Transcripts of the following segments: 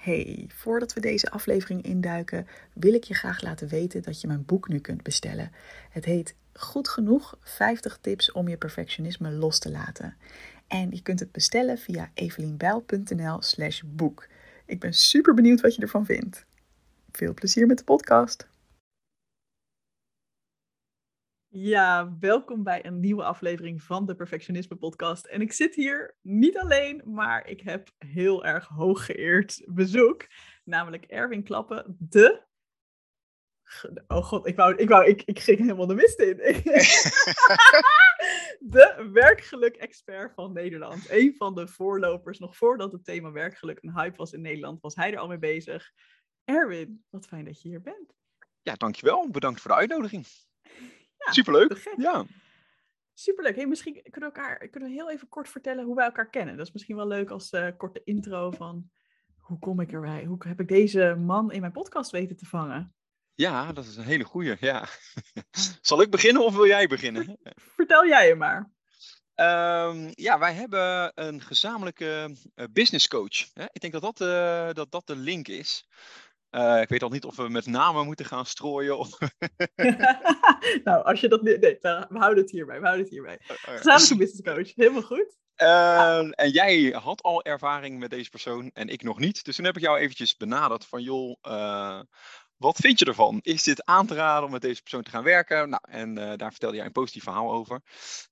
Hey, voordat we deze aflevering induiken, wil ik je graag laten weten dat je mijn boek nu kunt bestellen. Het heet Goed genoeg 50 tips om je perfectionisme los te laten. En je kunt het bestellen via evelienbijl.nl/slash boek. Ik ben super benieuwd wat je ervan vindt. Veel plezier met de podcast. Ja, welkom bij een nieuwe aflevering van de Perfectionisme Podcast. En ik zit hier niet alleen, maar ik heb heel erg hooggeëerd bezoek. Namelijk Erwin Klappen, de. Oh god, ik, wou, ik, wou, ik, ik ging helemaal de mist in. de werkgeluk-expert van Nederland. Een van de voorlopers, nog voordat het thema werkgeluk een hype was in Nederland, was hij er al mee bezig. Erwin, wat fijn dat je hier bent. Ja, dankjewel. Bedankt voor de uitnodiging. Ja, Superleuk. Ja. Superleuk. Hey, misschien kunnen we, elkaar, kunnen we heel even kort vertellen hoe wij elkaar kennen. Dat is misschien wel leuk als uh, korte intro van hoe kom ik erbij? Hoe heb ik deze man in mijn podcast weten te vangen? Ja, dat is een hele goeie. Ja. Zal ik beginnen of wil jij beginnen? Vertel jij je maar. Um, ja, wij hebben een gezamenlijke uh, business coach. Hè? Ik denk dat dat, uh, dat dat de link is. Uh, ik weet al niet of we met namen moeten gaan strooien. Of... nou, als je dat niet. Nee, we houden het hierbij. We houden het hierbij. Gezamenlijke business coach. Helemaal goed. Uh, en jij had al ervaring met deze persoon en ik nog niet. Dus toen heb ik jou eventjes benaderd van joh, uh, wat vind je ervan? Is dit aan te raden om met deze persoon te gaan werken? Nou, en daar vertelde jij een positief verhaal over.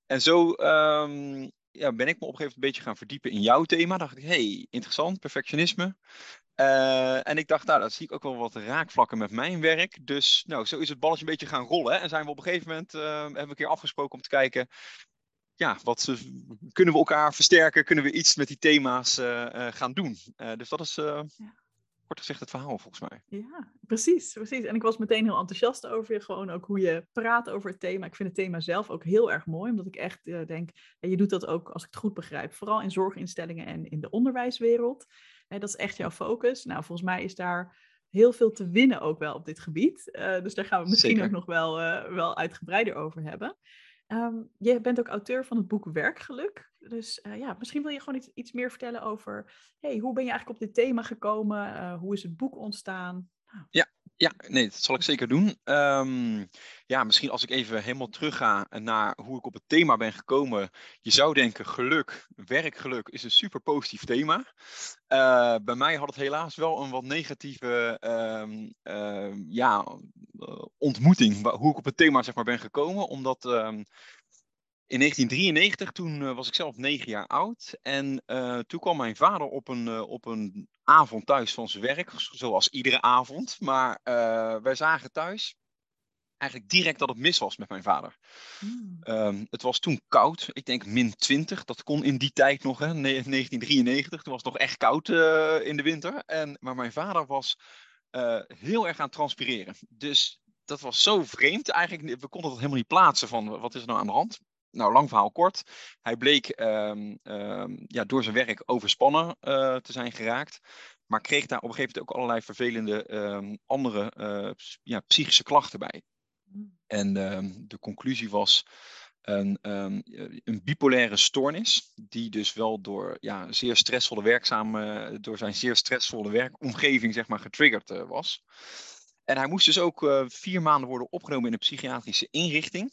En zo um, ja, ben ik me op een gegeven moment een beetje gaan verdiepen in jouw thema. dacht ik, hey, interessant, perfectionisme. Uh, en ik dacht, nou, dat zie ik ook wel wat raakvlakken met mijn werk. Dus nou, zo is het balletje een beetje gaan rollen. En zijn we op een gegeven moment, uh, hebben we een keer afgesproken om te kijken, ja, wat kunnen we elkaar versterken? Kunnen we iets met die thema's uh, gaan doen? dus dat is ja. kort gezegd het verhaal volgens mij. Ja, precies, precies. En ik was meteen heel enthousiast over je, gewoon ook hoe je praat over het thema. Ik vind het thema zelf ook heel erg mooi, omdat ik echt denk, en je doet dat ook, als ik het goed begrijp, vooral in zorginstellingen en in de onderwijswereld dat is echt jouw focus. Nou, volgens mij is daar heel veel te winnen ook wel op dit gebied. Uh, dus daar gaan we misschien ook nog wel, uh, wel uitgebreider over hebben. Um, je bent ook auteur van het boek Werkgeluk. Dus uh, ja, misschien wil je gewoon iets, iets meer vertellen over... Hey, hoe ben je eigenlijk op dit thema gekomen? hoe is het boek ontstaan? Nou. Ja, ja, nee, dat zal ik zeker doen. Um, ja, misschien als ik even helemaal terugga naar hoe ik op het thema ben gekomen. Je zou denken, geluk, werkgeluk is een super positief thema. Uh, bij mij had het helaas wel een wat negatieve um, uh, ja, ontmoeting. Hoe ik op het thema zeg maar, ben gekomen. Omdat in 1993, toen uh, was ik zelf negen jaar oud. En uh, toen kwam mijn vader op een, uh, op een avond thuis van zijn werk, zoals iedere avond. Maar wij zagen thuis eigenlijk direct dat het mis was met mijn vader. Mm. Um, het was toen koud, ik denk min 20. Dat kon in die tijd nog, hè, 1993. Toen was het nog echt koud in de winter. En, maar mijn vader was heel erg aan het transpireren. Dus dat was zo vreemd. Eigenlijk, we konden dat helemaal niet plaatsen van wat is er nou aan de hand nou, lang verhaal kort. Hij bleek um, um, ja, door zijn werk overspannen uh, te zijn geraakt. Maar kreeg daar op een gegeven moment ook allerlei vervelende um, andere uh, ja, psychische klachten bij. En de conclusie was een, een, bipolaire stoornis, die dus wel door ja, zeer stressvolle werkzame, door zijn zeer stressvolle werkomgeving zeg maar, getriggerd uh, was. En hij moest dus ook vier maanden worden opgenomen in een psychiatrische inrichting.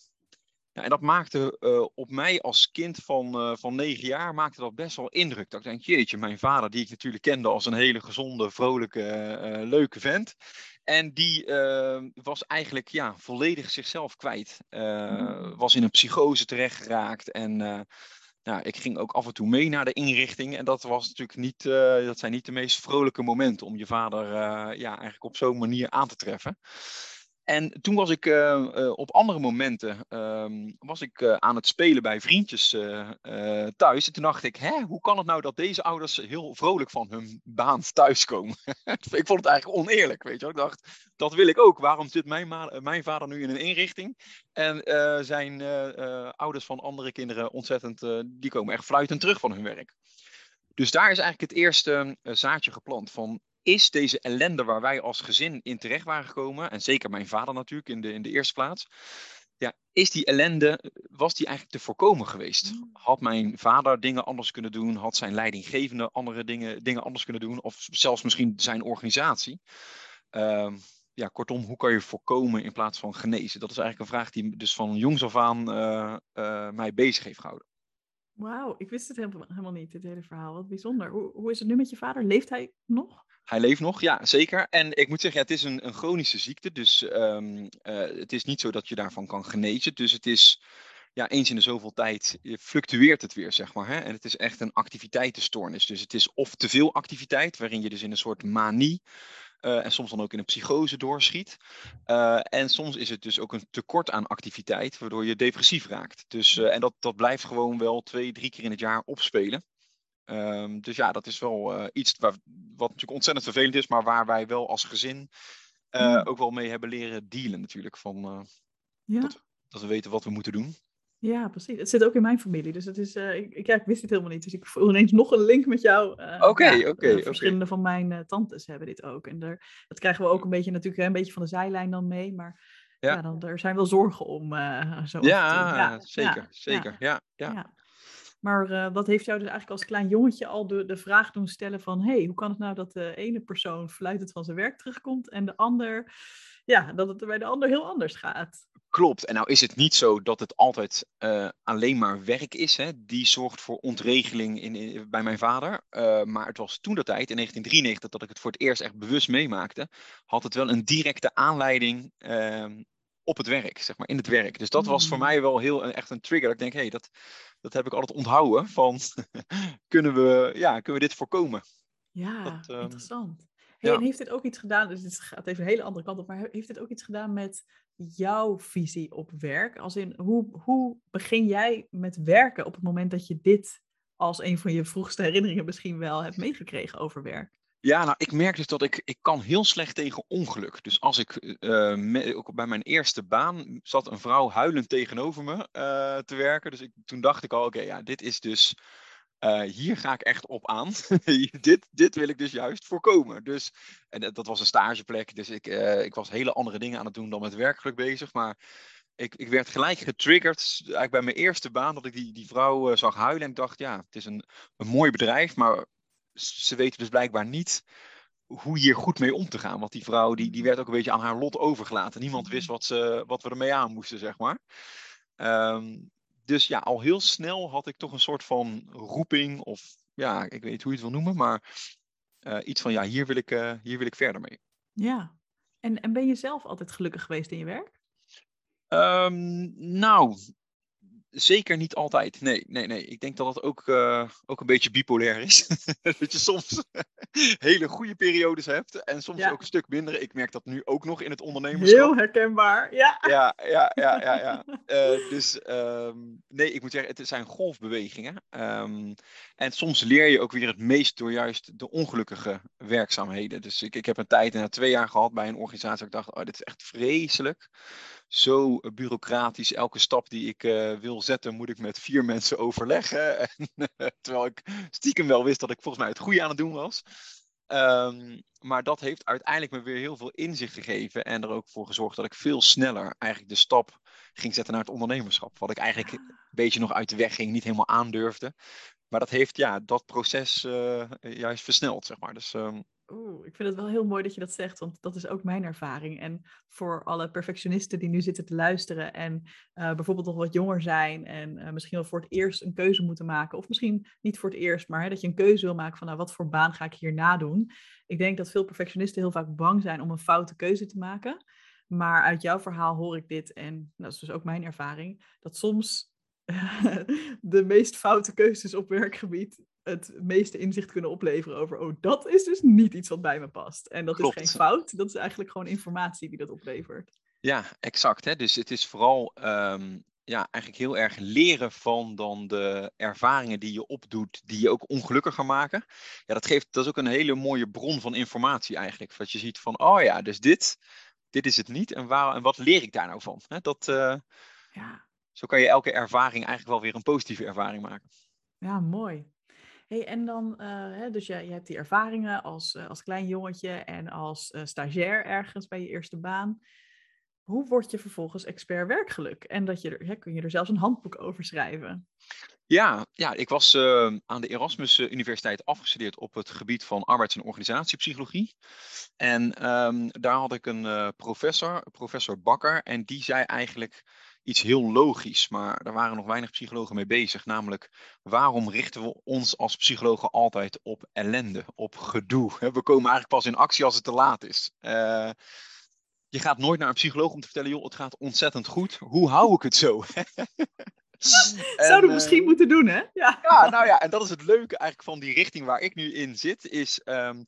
Ja, en dat maakte uh, op mij als kind van, uh, van negen jaar maakte dat best wel indruk. Dat ik denk, jeetje, mijn vader, die ik natuurlijk kende als een hele gezonde, vrolijke, uh, leuke vent. En die was eigenlijk ja, volledig zichzelf kwijt. Mm. Was in een psychose terechtgeraakt. En nou, ik ging ook af en toe mee naar de inrichting. En dat was natuurlijk niet, dat zijn niet de meest vrolijke momenten om je vader ja, eigenlijk op zo'n manier aan te treffen. En toen was ik uh, uh, op andere momenten uh, was ik, uh, aan het spelen bij vriendjes thuis. En toen dacht ik, hè, hoe kan het nou dat deze ouders heel vrolijk van hun baan thuiskomen? ik vond het eigenlijk oneerlijk, weet je wel. Ik dacht, dat wil ik ook. Waarom zit mijn, mijn vader nu in een inrichting? En zijn ouders van andere kinderen ontzettend, die komen echt fluitend terug van hun werk. Dus daar is eigenlijk het eerste zaadje geplant van is deze ellende waar wij als gezin in terecht waren gekomen, en zeker mijn vader natuurlijk in de, in de eerste plaats, ja, is die ellende, was die eigenlijk te voorkomen geweest? Mm. Had mijn vader dingen anders kunnen doen? Had zijn leidinggevende andere dingen, dingen anders kunnen doen? Of zelfs misschien zijn organisatie? Ehm, ja, kortom, hoe kan je voorkomen in plaats van genezen? Dat is eigenlijk een vraag die dus van jongs af aan eh, eh, mij bezig heeft gehouden. Wauw, ik wist het helemaal, helemaal niet, dit hele verhaal. Wat bijzonder. Hoe, hoe is het nu met je vader? Leeft hij nog? Hij leeft nog, ja, zeker. En ik moet zeggen, ja, het is een, een chronische ziekte. Dus ehm, eh, het is niet zo dat je daarvan kan genezen. Dus het is ja, eens in de zoveel tijd eh, fluctueert het weer, zeg maar. Hè? En het is echt een activiteitenstoornis. Dus het is of te veel activiteit, waarin je dus in een soort manie eh, en soms dan ook in een psychose doorschiet. Uh, en soms is het dus ook een tekort aan activiteit, waardoor je depressief raakt. Dus, uh, en dat, dat blijft gewoon wel twee, drie keer in het jaar opspelen. Um, dus ja, dat is wel iets waar, wat natuurlijk ontzettend vervelend is, maar waar wij wel als gezin mm. ook wel mee hebben leren dealen natuurlijk. Van, ja. dat, dat we weten wat we moeten doen. Ja, precies. Het zit ook in mijn familie. Dus het is, ik, ja, ik wist dit helemaal niet. Dus ik voel ineens nog een link met jou. Oké, oké. Verschillende van mijn tantes hebben dit ook. En daar, dat krijgen we ook een beetje natuurlijk een beetje van de zijlijn dan mee. Maar ja, ja dan, er zijn wel zorgen om. zo ja, ja, zeker. zeker. Ja, ja. Maar wat heeft jou dus eigenlijk als klein jongetje al de, de vraag doen stellen van... hé, hey, hoe kan het nou dat de ene persoon fluitend van zijn werk terugkomt... en de ander, ja, dat het bij de ander heel anders gaat? Klopt. En nou is het niet zo dat het altijd uh, alleen maar werk is. Hè? Die zorgt voor ontregeling in, bij mijn vader. Uh, maar het was toen de tijd, in 1993, dat ik het voor het eerst echt bewust meemaakte. Had het wel een directe aanleiding uh, op het werk, zeg maar, in het werk. Dus dat was Mm. voor mij wel heel echt een trigger. Dat ik denk, hé, hey, dat, dat heb ik altijd onthouden. Van, kunnen, we, ja, kunnen we dit voorkomen? Ja, Dat, ehm, interessant. Hey, ja. En heeft dit ook iets gedaan, dus dit gaat even een hele andere kant op, maar heeft dit ook iets gedaan met jouw visie op werk? Als in, hoe, hoe begin jij met werken op het moment dat je dit als een van je vroegste herinneringen misschien wel hebt meegekregen over werk? Ja, nou, ik merk dus dat ik, ik kan heel slecht tegen ongeluk. Dus als ik, uh, me, ook bij mijn eerste baan, zat een vrouw huilend tegenover me uh, te werken. Dus ik, toen dacht ik al, oké, ja, dit is dus, hier ga ik echt op aan. dit, dit wil ik dus juist voorkomen. Dus, en dat was een stageplek, dus ik, ik was hele andere dingen aan het doen dan met werkgeluk bezig. Maar ik, ik werd gelijk getriggerd, eigenlijk bij mijn eerste baan, dat ik die, die vrouw zag huilen. En ik dacht, ja, het is een, een mooi bedrijf, maar ze weten dus blijkbaar niet hoe hier goed mee om te gaan. Want die vrouw die, die werd ook een beetje aan haar lot overgelaten. Niemand wist wat, ze, wat we ermee aan moesten, zeg maar. Um, dus ja, al heel snel had ik toch een soort van roeping, of ja, ik weet niet hoe je het wil noemen, maar uh, iets van ja, hier wil ik, uh, hier wil ik verder mee. Ja, en, en ben je zelf altijd gelukkig geweest in je werk? Um, nou, zeker niet altijd. Nee, nee, nee. Ik denk dat het ook, uh, ook een beetje bipolair is. dat je soms hele goede periodes hebt en soms ja. ook een stuk minder. Ik merk dat nu ook nog in het ondernemerschap. Heel herkenbaar, ja. Ja, ja, ja, ja. ja. uh, dus um, nee, ik moet zeggen, het zijn golfbewegingen. Um, en soms leer je ook weer het meest door juist de ongelukkige werkzaamheden. Dus ik, ik heb een tijd, na twee jaar gehad bij een organisatie, waar ik dacht, oh, dit is echt vreselijk zo bureaucratisch. Elke stap die ik uh, wil zetten, moet ik met vier mensen overleggen. En, uh, terwijl ik stiekem wel wist dat ik volgens mij het goede aan het doen was. Um, maar dat heeft uiteindelijk me weer heel veel inzicht gegeven. En er ook voor gezorgd dat ik veel sneller eigenlijk de stap ging zetten naar het ondernemerschap. Wat ik eigenlijk een beetje nog uit de weg ging, niet helemaal aandurfde. Maar dat heeft ja, dat proces uh, juist versneld, zeg maar. Dus, um, Oeh, ik vind het wel heel mooi dat je dat zegt, want dat is ook mijn ervaring. En voor alle perfectionisten die nu zitten te luisteren en uh, bijvoorbeeld nog wat jonger zijn en uh, misschien wel voor het eerst een keuze moeten maken, of misschien niet voor het eerst, maar dat je een keuze wil maken van nou, wat voor baan ga ik hierna doen. Ik denk dat veel perfectionisten heel vaak bang zijn om een foute keuze te maken. Maar uit jouw verhaal hoor ik dit, en dat is dus ook mijn ervaring, dat soms de meest foute keuzes op werkgebied het meeste inzicht kunnen opleveren over, oh, dat is dus niet iets wat bij me past. En dat Klopt. is geen fout, dat is eigenlijk gewoon informatie die dat oplevert. Ja, exact. Hè? Dus het is vooral um, ja, eigenlijk heel erg leren van dan de ervaringen die je opdoet, die je ook ongelukkiger maken. Ja, dat, geeft, dat is ook een hele mooie bron van informatie eigenlijk. Dat je ziet van, oh ja, dus dit, dit is het niet. En, waar, en wat leer ik daar nou van? Hè? Dat, uh, ja. Zo kan je elke ervaring eigenlijk wel weer een positieve ervaring maken. Ja, mooi. Hey, en dan, hè, dus je, hebt die ervaringen als, uh, als klein jongetje en als uh, stagiair ergens bij je eerste baan. hoe word je vervolgens expert werkgeluk? En dat je kun je er zelfs een handboek over schrijven? Ja, ja ik was uh, aan de Erasmus Universiteit afgestudeerd op het gebied van arbeids- en organisatiepsychologie. En um, daar had ik een professor, professor Bakker, en die zei eigenlijk iets heel logisch, maar daar waren nog weinig psychologen mee bezig. Namelijk, waarom richten we ons als psychologen altijd op ellende, op gedoe? We komen eigenlijk pas in actie als het te laat is. Uh, je gaat nooit naar een psycholoog om te vertellen, joh, het gaat ontzettend goed. Hoe hou ik het zo? Zouden we misschien uh, moeten doen, hè? Ja. ja, nou ja, en dat is het leuke eigenlijk van die richting waar ik nu in zit, is um,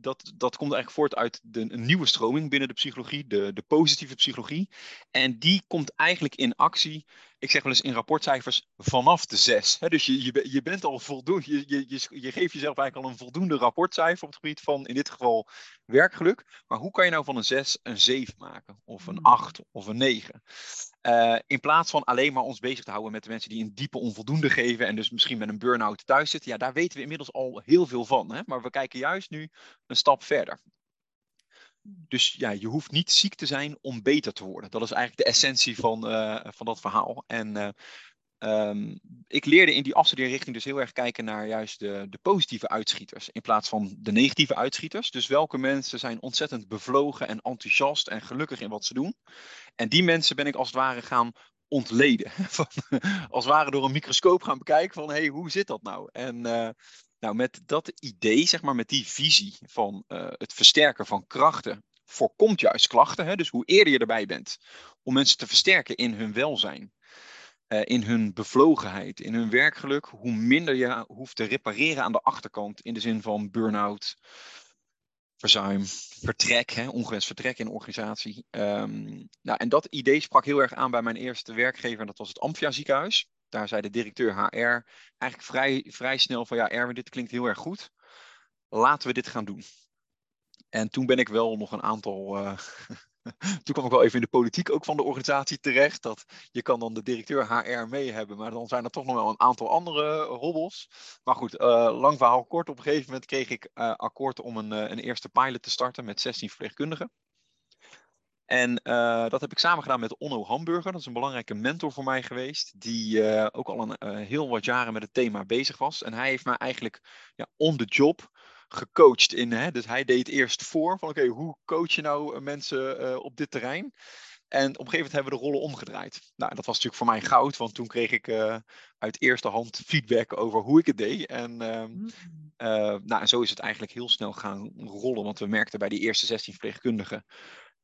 dat, dat komt eigenlijk voort uit de, een nieuwe stroming binnen de psychologie, de, de positieve psychologie. En die komt eigenlijk in actie, ik zeg wel eens in rapportcijfers, vanaf de zes. dus je, je, je bent al voldoende, je, je, je geeft jezelf eigenlijk al een voldoende rapportcijfer op het gebied van, in dit geval, werkgeluk. Maar hoe kan je nou van een zes een zeven maken? Of een acht of een negen? Uh, in plaats van alleen maar ons bezig te houden met de mensen die een diepe onvoldoende geven en dus misschien met een burn-out thuis zitten. Ja, daar weten we inmiddels al heel veel van. Hè? Maar we kijken juist nu een stap verder. Dus ja, je hoeft niet ziek te zijn om beter te worden. Dat is eigenlijk de essentie van, uh, van dat verhaal. En uh, Um, ik leerde in die afstudeerrichting dus heel erg kijken naar juist de, de, positieve uitschieters in plaats van de negatieve uitschieters. Dus welke mensen zijn ontzettend bevlogen en enthousiast en gelukkig in wat ze doen. En die mensen ben ik als het ware gaan ontleden. als het ware door een microscoop gaan bekijken van hé, hey, hoe zit dat nou? En uh, nou, met dat idee, zeg maar, met die visie van uh, het versterken van krachten, voorkomt juist klachten. Hè? Dus hoe eerder je erbij bent om mensen te versterken in hun welzijn uh, in hun bevlogenheid, in hun werkgeluk, hoe minder je hoeft te repareren aan de achterkant in de zin van burn-out, verzuim, vertrek, hè, ongewenst vertrek in organisatie. Um, nou, en dat idee sprak heel erg aan bij mijn eerste werkgever, en dat was het Amphia ziekenhuis. Daar zei de directeur HR eigenlijk vrij, vrij snel van ja, Erwin, dit klinkt heel erg goed. Laten we dit gaan doen. En toen ben ik wel nog een aantal uh, Toen kwam ik wel even in de politiek ook van de organisatie terecht. Dat je kan dan de directeur HR mee hebben, maar dan zijn er toch nog wel een aantal andere hobbels. Maar goed, uh, lang verhaal kort. Op een gegeven moment kreeg ik uh, akkoord om een, een eerste pilot te starten met 16 verpleegkundigen. En dat heb ik samen gedaan met Onno Hamburger. Dat is een belangrijke mentor voor mij geweest. Die ook al een, heel wat jaren met het thema bezig was. En hij heeft mij eigenlijk ja, on the job gecoacht in. Hè? Dus hij deed eerst voor van oké, hoe coach je nou eh, mensen uh, op dit terrein? En op een gegeven moment hebben we de rollen omgedraaid. Nou, dat was natuurlijk voor mij goud, want toen kreeg ik uh, uit eerste hand feedback over hoe ik het deed. En, uh, uh, nou, en zo is het eigenlijk heel snel gaan rollen, want we merkten bij die eerste 16 verpleegkundigen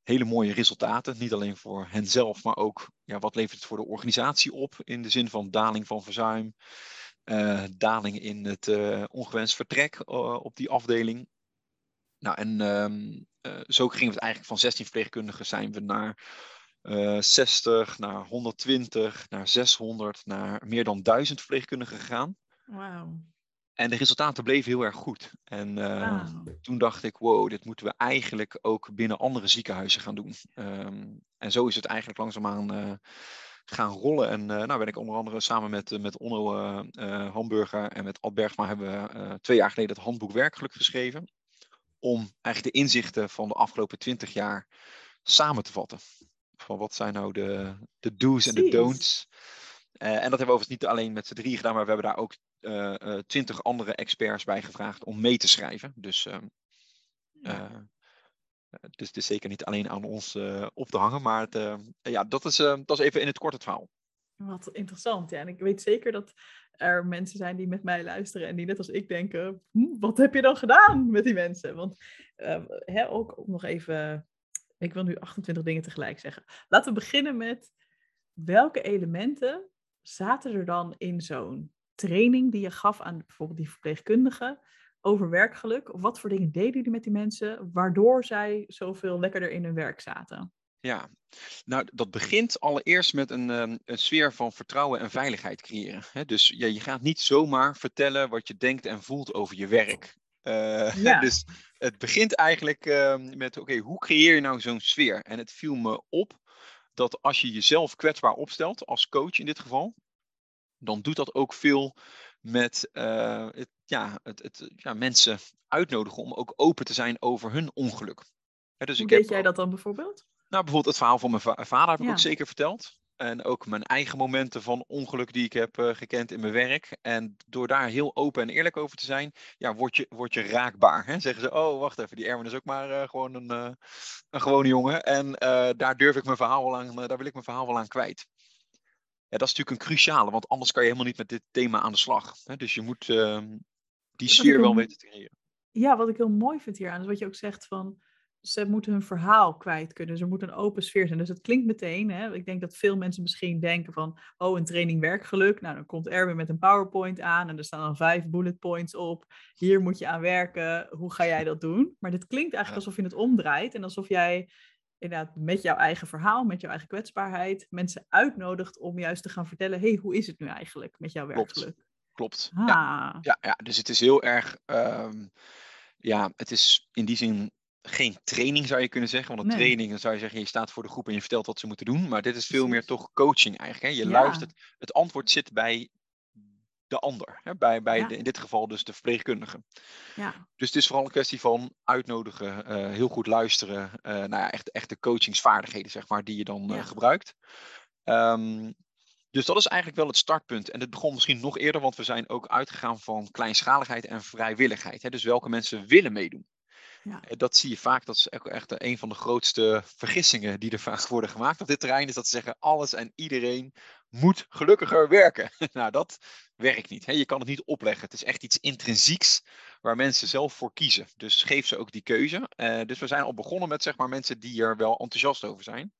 hele mooie resultaten. Niet alleen voor henzelf, maar ook ja, wat levert het voor de organisatie op in de zin van daling van verzuim daling in het uh, ongewenst vertrek uh, op die afdeling. Nou, en um, zo ging het eigenlijk van 16 verpleegkundigen zijn we naar 60, naar 120, naar 600, naar meer dan 1000 verpleegkundigen gegaan. Wauw. En de resultaten bleven heel erg goed. En wow. toen dacht ik, wow, dit moeten we eigenlijk ook binnen andere ziekenhuizen gaan doen. Um, en zo is het eigenlijk langzaamaan gaan rollen. En uh, nou ben ik onder andere samen met, uh, met Onno uh, Hamburger en met Ad Bergma hebben we twee jaar geleden het handboek werkgeluk geschreven. Om eigenlijk de inzichten van de afgelopen twintig jaar samen te vatten. Van wat zijn nou de, de do's en de don'ts. en dat hebben we overigens niet alleen met z'n drie gedaan, maar we hebben daar ook twintig andere experts bij gevraagd om mee te schrijven. Dus ehm, ja. Eh, dus het is zeker niet alleen aan ons uh, op te hangen, maar het, uh, ja, dat, is, dat is even in het kort het verhaal. Wat interessant, ja. En ik weet zeker dat er mensen zijn die met mij luisteren en die net als ik denken, hm, wat heb je dan gedaan met die mensen? Want hè, ook nog even, ik wil nu 28 dingen tegelijk zeggen. Laten we beginnen met welke elementen zaten er dan in zo'n training die je gaf aan bijvoorbeeld die verpleegkundigen? Over werkgeluk? Of wat voor dingen deden jullie met die mensen, waardoor zij zoveel lekkerder in hun werk zaten? Ja, nou dat begint allereerst met een, ehm, een sfeer van vertrouwen en veiligheid creëren. Dus ja, je gaat niet zomaar vertellen wat je denkt en voelt over je werk. Uh, ja. Dus het begint eigenlijk uh, met, oké, hoe creëer je nou zo'n sfeer? En het viel me op dat als je jezelf kwetsbaar opstelt, als coach in dit geval, dan doet dat ook veel met uh, het, ja, het, het, ja, mensen uitnodigen om ook open te zijn over hun ongeluk. dus Hoe ik deed heb, jij dat dan bijvoorbeeld? Nou, bijvoorbeeld het verhaal van mijn va- vader heb ik Ja. ook zeker verteld. En ook mijn eigen momenten van ongeluk die ik heb eh, gekend in mijn werk. En door daar heel open en eerlijk over te zijn, ja, word je, word je raakbaar. Hè? Zeggen ze, oh, wacht even, die Erwin is ook maar eh, gewoon een, eh, een gewone jongen. En eh, daar durf ik mijn verhaal wel aan, eh, daar wil ik mijn verhaal wel aan kwijt. Ja, dat is natuurlijk een cruciale, want anders kan je helemaal niet met dit thema aan de slag. Hè? Dus je moet ehm, die sfeer wel weten te creëren. Ja, wat ik heel mooi vind hieraan, is wat je ook zegt van ze moeten hun verhaal kwijt kunnen. Ze moeten een open sfeer zijn. Dus het klinkt meteen, hè, ik denk dat veel mensen misschien denken van, oh, een training werkgeluk. Nou, dan komt Erwin met een PowerPoint aan en er staan dan vijf bullet points op. Hier moet je aan werken. Hoe ga jij dat doen? Maar dit klinkt eigenlijk alsof je het omdraait en alsof jij inderdaad met jouw eigen verhaal, met jouw eigen kwetsbaarheid, mensen uitnodigt om juist te gaan vertellen, hey, hoe is het nu eigenlijk met jouw Klopt. werkgeluk? Klopt. Ah, Ja. Ja, ja, dus het is heel erg. ehm, ja, het is in die zin geen training zou je kunnen zeggen. Want een Nee. training, dan zou je zeggen, je staat voor de groep en je vertelt wat ze moeten doen. Maar dit is veel meer toch coaching eigenlijk. Hè? Je Ja. luistert. Het antwoord zit bij de ander. Hè? Bij, bij Ja. de, in dit geval dus de verpleegkundige. ja, Dus het is vooral een kwestie van uitnodigen, eh, heel goed luisteren. eh nou ja, echt, echt de coachingsvaardigheden, zeg maar, die je dan eh, gebruikt. Ehm, dus dat is eigenlijk wel het startpunt. En dit begon misschien nog eerder, want we zijn ook uitgegaan van kleinschaligheid en vrijwilligheid. Hè? Dus welke mensen willen meedoen. Ja. Dat zie je vaak, dat is echt een van de grootste vergissingen die er vaak worden gemaakt op dit terrein. Is dat ze zeggen, alles en iedereen moet gelukkiger werken. nou, dat werkt niet. Hè? Je kan het niet opleggen. Het is echt iets intrinsieks waar mensen zelf voor kiezen. Dus geef ze ook die keuze. Eh, dus we zijn al begonnen met zeg maar, mensen die er wel enthousiast over zijn.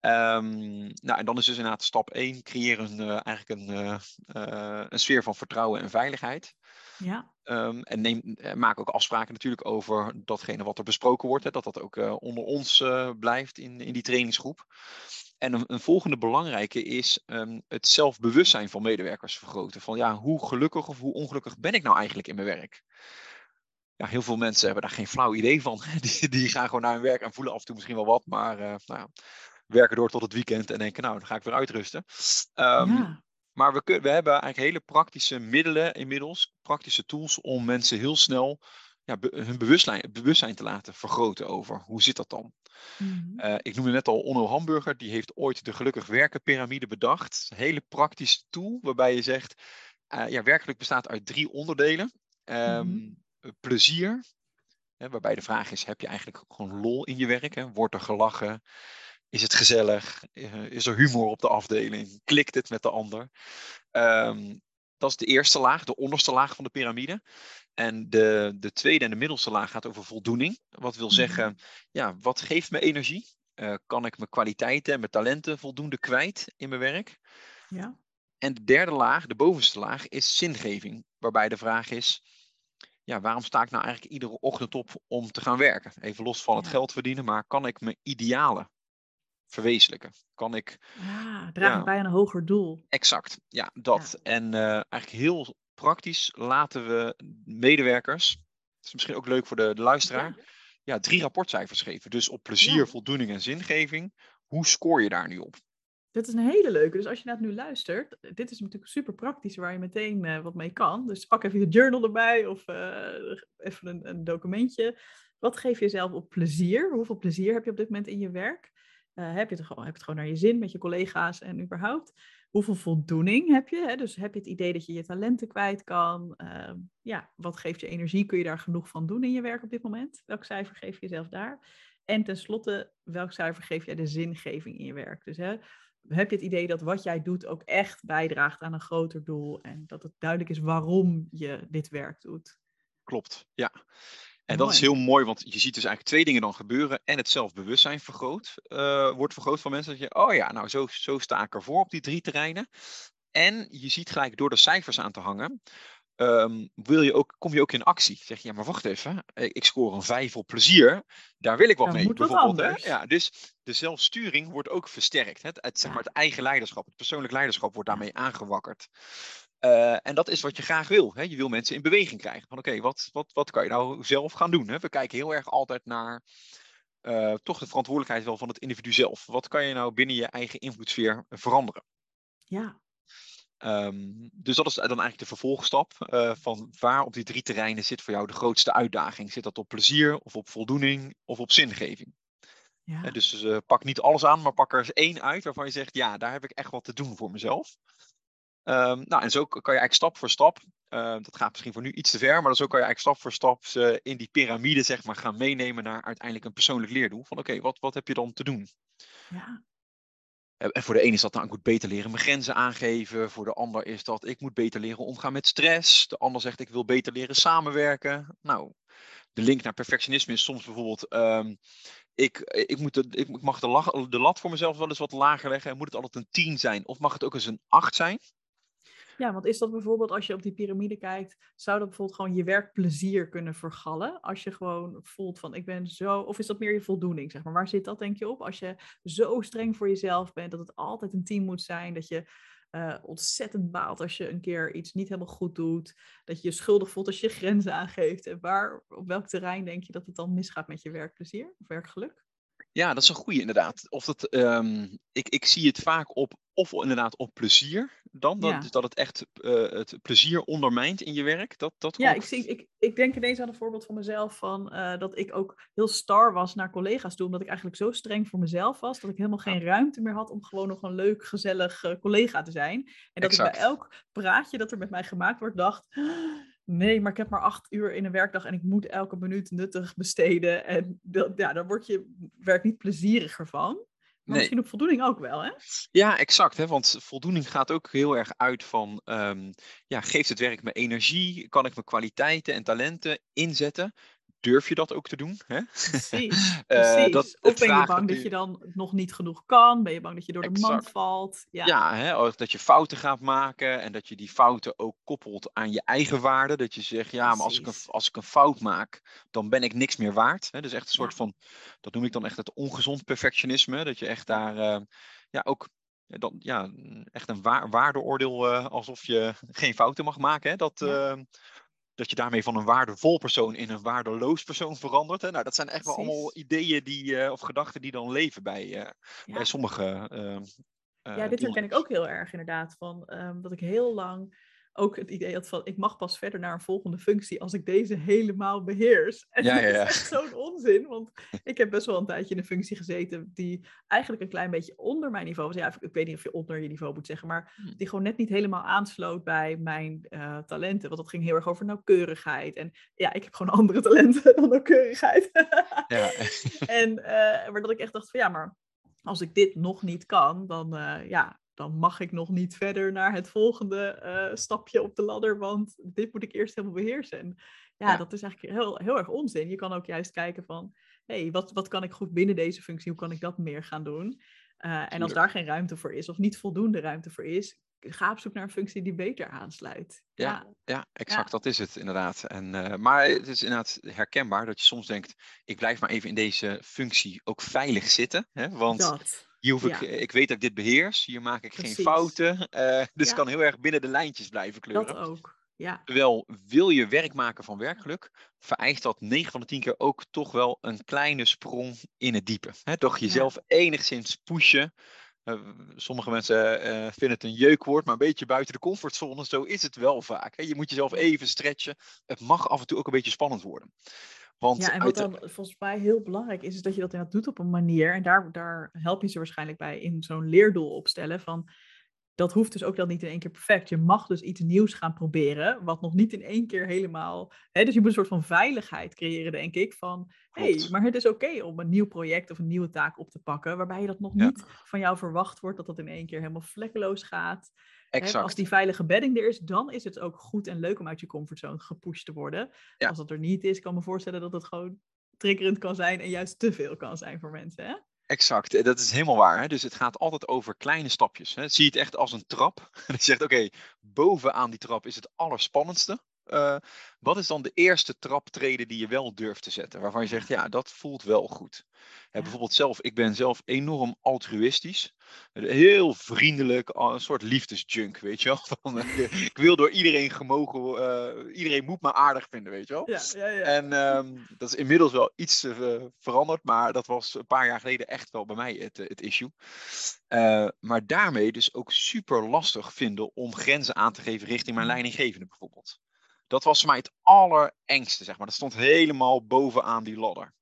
Ehm, nou, en dan is dus inderdaad stap 1, creëer een, eh, eigenlijk een, eh, een sfeer van vertrouwen en veiligheid. ja, Ehm, en neem, maak ook afspraken natuurlijk over datgene wat er besproken wordt. Hè, dat dat ook onder ons blijft in, in die trainingsgroep. En een, een volgende belangrijke is ehm, het zelfbewustzijn van medewerkers vergroten. Van ja, hoe gelukkig of hoe ongelukkig ben ik nou eigenlijk in mijn werk? Ja, heel veel mensen hebben daar geen flauw idee van. Die, die gaan gewoon naar hun werk en voelen af en toe misschien wel wat. Maar eh, nou ja, werken door tot het weekend en denken nou, dan ga ik weer uitrusten. Ehm, ja. maar we, we hebben eigenlijk hele praktische middelen inmiddels, praktische tools om mensen heel snel ja, be- hun bewustzijn, bewustzijn te laten vergroten over hoe zit dat dan. Mhm. Eh, ik noemde net al Onno Hamburger, die heeft ooit de gelukkig werken piramide bedacht. Een hele praktische tool waarbij je zegt, eh, ja, werkelijk bestaat uit drie onderdelen. Ehm, Mhm. Plezier, hè, waarbij de vraag is, heb je eigenlijk gewoon lol in je werk? Hè? Wordt er gelachen? Is het gezellig? Eh, is er humor op de afdeling? Klikt het met de ander? Ehm, dat is de eerste laag, de onderste laag van de piramide. En de, de tweede en de middelste laag gaat over voldoening. Wat wil Mhm. zeggen, ja, wat geeft me energie? Eh, kan ik mijn kwaliteiten en mijn talenten voldoende kwijt in mijn werk? ja, En de derde laag, de bovenste laag, is zingeving. Waarbij de vraag is, ja, waarom sta ik nou eigenlijk iedere ochtend op om te gaan werken? Even los van het Ja. geld verdienen, maar kan ik mijn idealen verwezenlijken? Kan ik, ja, draag Ja. bij aan een hoger doel. exact, ja, dat. En eh, eigenlijk heel praktisch laten we medewerkers, het is misschien ook leuk voor de, de luisteraar, Ja. ja, drie rapportcijfers geven. Dus op plezier, Ja. voldoening en zingeving. Hoe scoor je daar nu op? Dit is een hele leuke. Dus als je naar het nu luistert, dit is natuurlijk super praktisch waar je meteen eh, wat mee kan. Dus pak even je journal erbij of eh, even een, een documentje. Wat geef je jezelf op plezier? Hoeveel plezier heb je op dit moment in je werk? Eh, heb, je het gewoon, heb je het gewoon naar je zin met je collega's en überhaupt? Hoeveel voldoening heb je? Hè? Dus heb je het idee dat je je talenten kwijt kan? Ehm, ja, wat geeft je energie? Kun je daar genoeg van doen in je werk op dit moment? Welk cijfer geef je jezelf daar? En tenslotte, welk cijfer geef jij de zingeving in je werk? Dus hè, heb je het idee dat wat jij doet ook echt bijdraagt aan een groter doel en dat het duidelijk is waarom je dit werk doet? Klopt, ja. En dat is heel mooi, want je ziet dus eigenlijk twee dingen dan gebeuren. En het zelfbewustzijn vergroot, eh, wordt vergroot van mensen. Dat je, oh ja, nou zo, zo sta ik ervoor op die drie terreinen. En je ziet gelijk door de cijfers aan te hangen, ehm, wil je ook, kom je ook in actie. Zeg je, ja, maar wacht even, ik scoor een vijf op plezier. Daar wil ik wat Dan mee. wat bijvoorbeeld, hè? Ja, dus de zelfsturing wordt ook versterkt. Het, het, zeg maar, het eigen leiderschap, het persoonlijk leiderschap wordt daarmee aangewakkerd. Eh, en dat is wat je graag wil. Hè? Je wil mensen in beweging krijgen. Van oké, wat, wat, wat kan je nou zelf gaan doen? Hè? We kijken heel erg altijd naar eh, toch de verantwoordelijkheid wel van het individu zelf. Wat kan je nou binnen je eigen invloedssfeer veranderen? Ja, Ehm, dus dat is dan eigenlijk de vervolgstap eh, van waar op die drie terreinen zit voor jou de grootste uitdaging. Zit dat op plezier of op voldoening of op zingeving? Ja. Dus pak niet alles aan, maar pak er eens één uit waarvan je zegt, ja, daar heb ik echt wat te doen voor mezelf. Um, nou, en zo kan je eigenlijk stap voor stap, uh, dat gaat misschien voor nu iets te ver, maar zo kan je eigenlijk stap voor stap uh, in die piramide zeg maar, gaan meenemen naar uiteindelijk een persoonlijk leerdoel. Van oké, wat, wat heb je dan te doen? Ja. En voor de ene is dat, nou, ik moet beter leren mijn grenzen aangeven. Voor de ander is dat, ik moet beter leren omgaan met stress. De ander zegt, ik wil beter leren samenwerken. Nou, de link naar perfectionisme is soms bijvoorbeeld, um, ik, ik, moet de, ik mag de, lag, de, lat voor mezelf wel eens wat lager leggen. Moet het altijd een 10 zijn? Of mag het ook eens een 8 zijn? Ja, want is dat bijvoorbeeld als je op die piramide kijkt, zou dat bijvoorbeeld gewoon je werkplezier kunnen vergallen? Als je gewoon voelt van ik ben zo, of is dat meer je voldoening, zeg maar? Waar zit dat denk je op? Als je zo streng voor jezelf bent, dat het altijd een team moet zijn, dat je uh, ontzettend baalt als je een keer iets niet helemaal goed doet, dat je je schuldig voelt als je grenzen aangeeft. En waar, op welk terrein denk je dat het dan misgaat met je werkplezier of werkgeluk? Ja, dat is een goede inderdaad. Of dat, um, ik, ik zie het vaak op, of inderdaad op plezier dan, dat, Ja. dus dat het echt eh, het plezier ondermijnt in je werk. Dat, dat Ja, ik, zie, ik, ik denk ineens aan een voorbeeld van mezelf van eh, dat ik ook heel star was naar collega's toe, omdat ik eigenlijk zo streng voor mezelf was, dat ik helemaal geen ruimte meer had om gewoon nog een leuk, gezellig eh, collega te zijn. En dat ik bij elk praatje dat er met mij gemaakt wordt, dacht, nee, maar ik heb maar acht uur in een werkdag en ik moet elke minuut nuttig besteden. En dat, ja, daar wordt je werk niet plezieriger van. Maar Nee. misschien op voldoening ook wel, hè? Ja, exact. Hè? Want voldoening gaat ook heel erg uit van, ehm, ja, geeft het werk me energie? Kan ik mijn kwaliteiten en talenten inzetten? Durf je dat ook te doen? Hè? Precies, Eh, precies. dat- of ben je bang dat je dan nog niet genoeg kan? Ben je bang dat je door de mand Exact. valt? Ja, Ja, hè, of dat je fouten gaat maken en dat je die fouten ook koppelt aan je eigen waarde. Dat je zegt, ja, maar als ik, een, als ik een fout maak, dan ben ik niks meer waard. Hè? Dus echt een soort Ja. van, dat noem ik dan echt het ongezond perfectionisme. Dat je echt daar, eh, ja, ook eh, dan, ja, echt een waar, waardeoordeel alsof je geen fouten mag maken. Hè? Dat, Ja. Dat je daarmee van een waardevol persoon in een waardeloos persoon verandert. Hè? Nou, dat zijn echt wel allemaal ideeën die, eh, of gedachten die dan leven bij, eh, Ja. bij sommige. eh, Ja, dit herken ik ook heel erg inderdaad. Van, ehm, dat ik heel lang ook het idee had van... ik mag pas verder naar een volgende functie als ik deze helemaal beheers. En Ja, dat ja, ja. is echt zo'n onzin. Want ik heb best wel een tijdje in een functie gezeten... die eigenlijk een klein beetje onder mijn niveau was. Ja, ik, weet niet of je onder je niveau moet zeggen... maar Hmm. die gewoon net niet helemaal aansloot bij mijn eh, talenten. Want dat ging heel erg over nauwkeurigheid. En ja, ik heb gewoon andere talenten dan nauwkeurigheid. Ja. En eh, maar dat ik echt dacht van ja, maar als ik dit nog niet kan, dan, eh, ja, dan mag ik nog niet verder naar het volgende eh, stapje op de ladder, want dit moet ik eerst helemaal beheersen. En ja, Ja. dat is eigenlijk heel, heel erg onzin. Je kan ook juist kijken van, hé, hey, wat, wat kan ik goed binnen deze functie? Hoe kan ik dat meer gaan doen? Eh, en als daar geen ruimte voor is, of niet voldoende ruimte voor is, ga op zoek naar een functie die beter aansluit. Ja. Ja, exact, dat is het inderdaad. En, eh, maar het is inderdaad herkenbaar dat je soms denkt, ik blijf maar even in deze functie ook veilig zitten. Hè? Want dat. Hier hoef ik, ja. ik weet dat ik dit beheers, hier maak ik Precies. geen fouten. eh, dus Ja. kan heel erg binnen de lijntjes blijven kleuren. Dat ook. Ja, Terwijl wil je werk maken van werkgeluk, vereist dat 9 van de 10 keer ook toch wel een kleine sprong in het diepe. Hè? Toch jezelf enigszins pushen. Eh, sommige mensen eh, vinden het een jeukwoord, maar een beetje buiten de comfortzone. Zo is het wel vaak. Je moet jezelf even stretchen. Het mag af en toe ook een beetje spannend worden. Want Ja, en wat dan volgens mij heel belangrijk is, is dat je dat inderdaad doet op een manier. En daar, daar help je ze waarschijnlijk bij in zo'n leerdoel opstellen. Van, dat hoeft dus ook dan niet in één keer perfect. Je mag dus iets nieuws gaan proberen, wat nog niet in één keer helemaal... Hè, dus je moet een soort van veiligheid creëren, denk ik. Van, hé, Klopt. maar het is oké om een nieuw project of een nieuwe taak op te pakken, waarbij je dat nog Ja. niet van jou verwacht wordt, dat dat in één keer helemaal vlekkeloos gaat. Hè, exact. als die veilige bedding er is, dan is het ook goed en leuk om uit je comfortzone gepusht te worden. Ja. Als dat er niet is, kan ik me voorstellen dat het gewoon triggerend kan zijn en juist te veel kan zijn voor mensen. Hè? Exact, eh, dat is helemaal waar. Hè? Dus het gaat altijd over kleine stapjes. Hè? Zie het echt als een trap. En je zegt, oké, bovenaan die trap is het allerspannendste. Eh, wat is dan de eerste traptreden die je wel durft te zetten? Waarvan je zegt, ja, dat voelt wel goed. Hè. Bijvoorbeeld zelf, ik ben zelf enorm altruïstisch. Heel vriendelijk, een soort liefdesjunk, weet je wel. Van, eh, ik wil door iedereen gemogen, eh, iedereen moet me aardig vinden, weet je wel. Ja, ja, ja. En ehm, dat is inmiddels wel iets veranderd, maar dat was een paar jaar geleden echt wel bij mij het, het issue. Maar daarmee dus ook super lastig vinden om grenzen aan te geven richting mijn Mm. leidinggevende bijvoorbeeld. Dat was voor mij het allerengste, zeg maar. Dat stond helemaal bovenaan die ladder.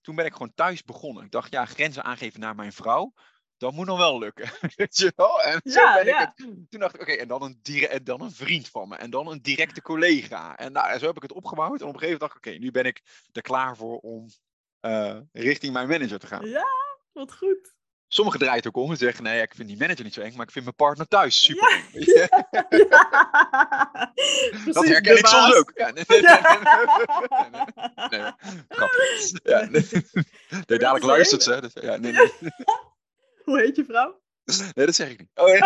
toen ben ik gewoon thuis begonnen. Ik dacht, ja, grenzen aangeven naar mijn vrouw, dat moet nog wel lukken. Weet je wel? En zo Ja, ben ik ja. het. Toen dacht ik, oké, en, dan een dire- en dan een vriend van me. En dan een directe collega. En nou, zo heb ik het opgebouwd. En op een gegeven moment dacht ik, oké, nu ben ik er klaar voor om eh, richting mijn manager te gaan. Ja, wat goed. Sommigen draaien het ook om en zeggen, nee, ik vind die manager niet zo eng, maar ik vind mijn partner thuis super Ja. Dat herken ik soms ook. Ja, nee, nee, nee, nee, nee, nee, nee, grapje. Ja, nee. Nee, dadelijk luistert ze. Dus, ja, nee, nee. Hoe heet je vrouw? Nee, dat zeg ik niet. Oh, nee.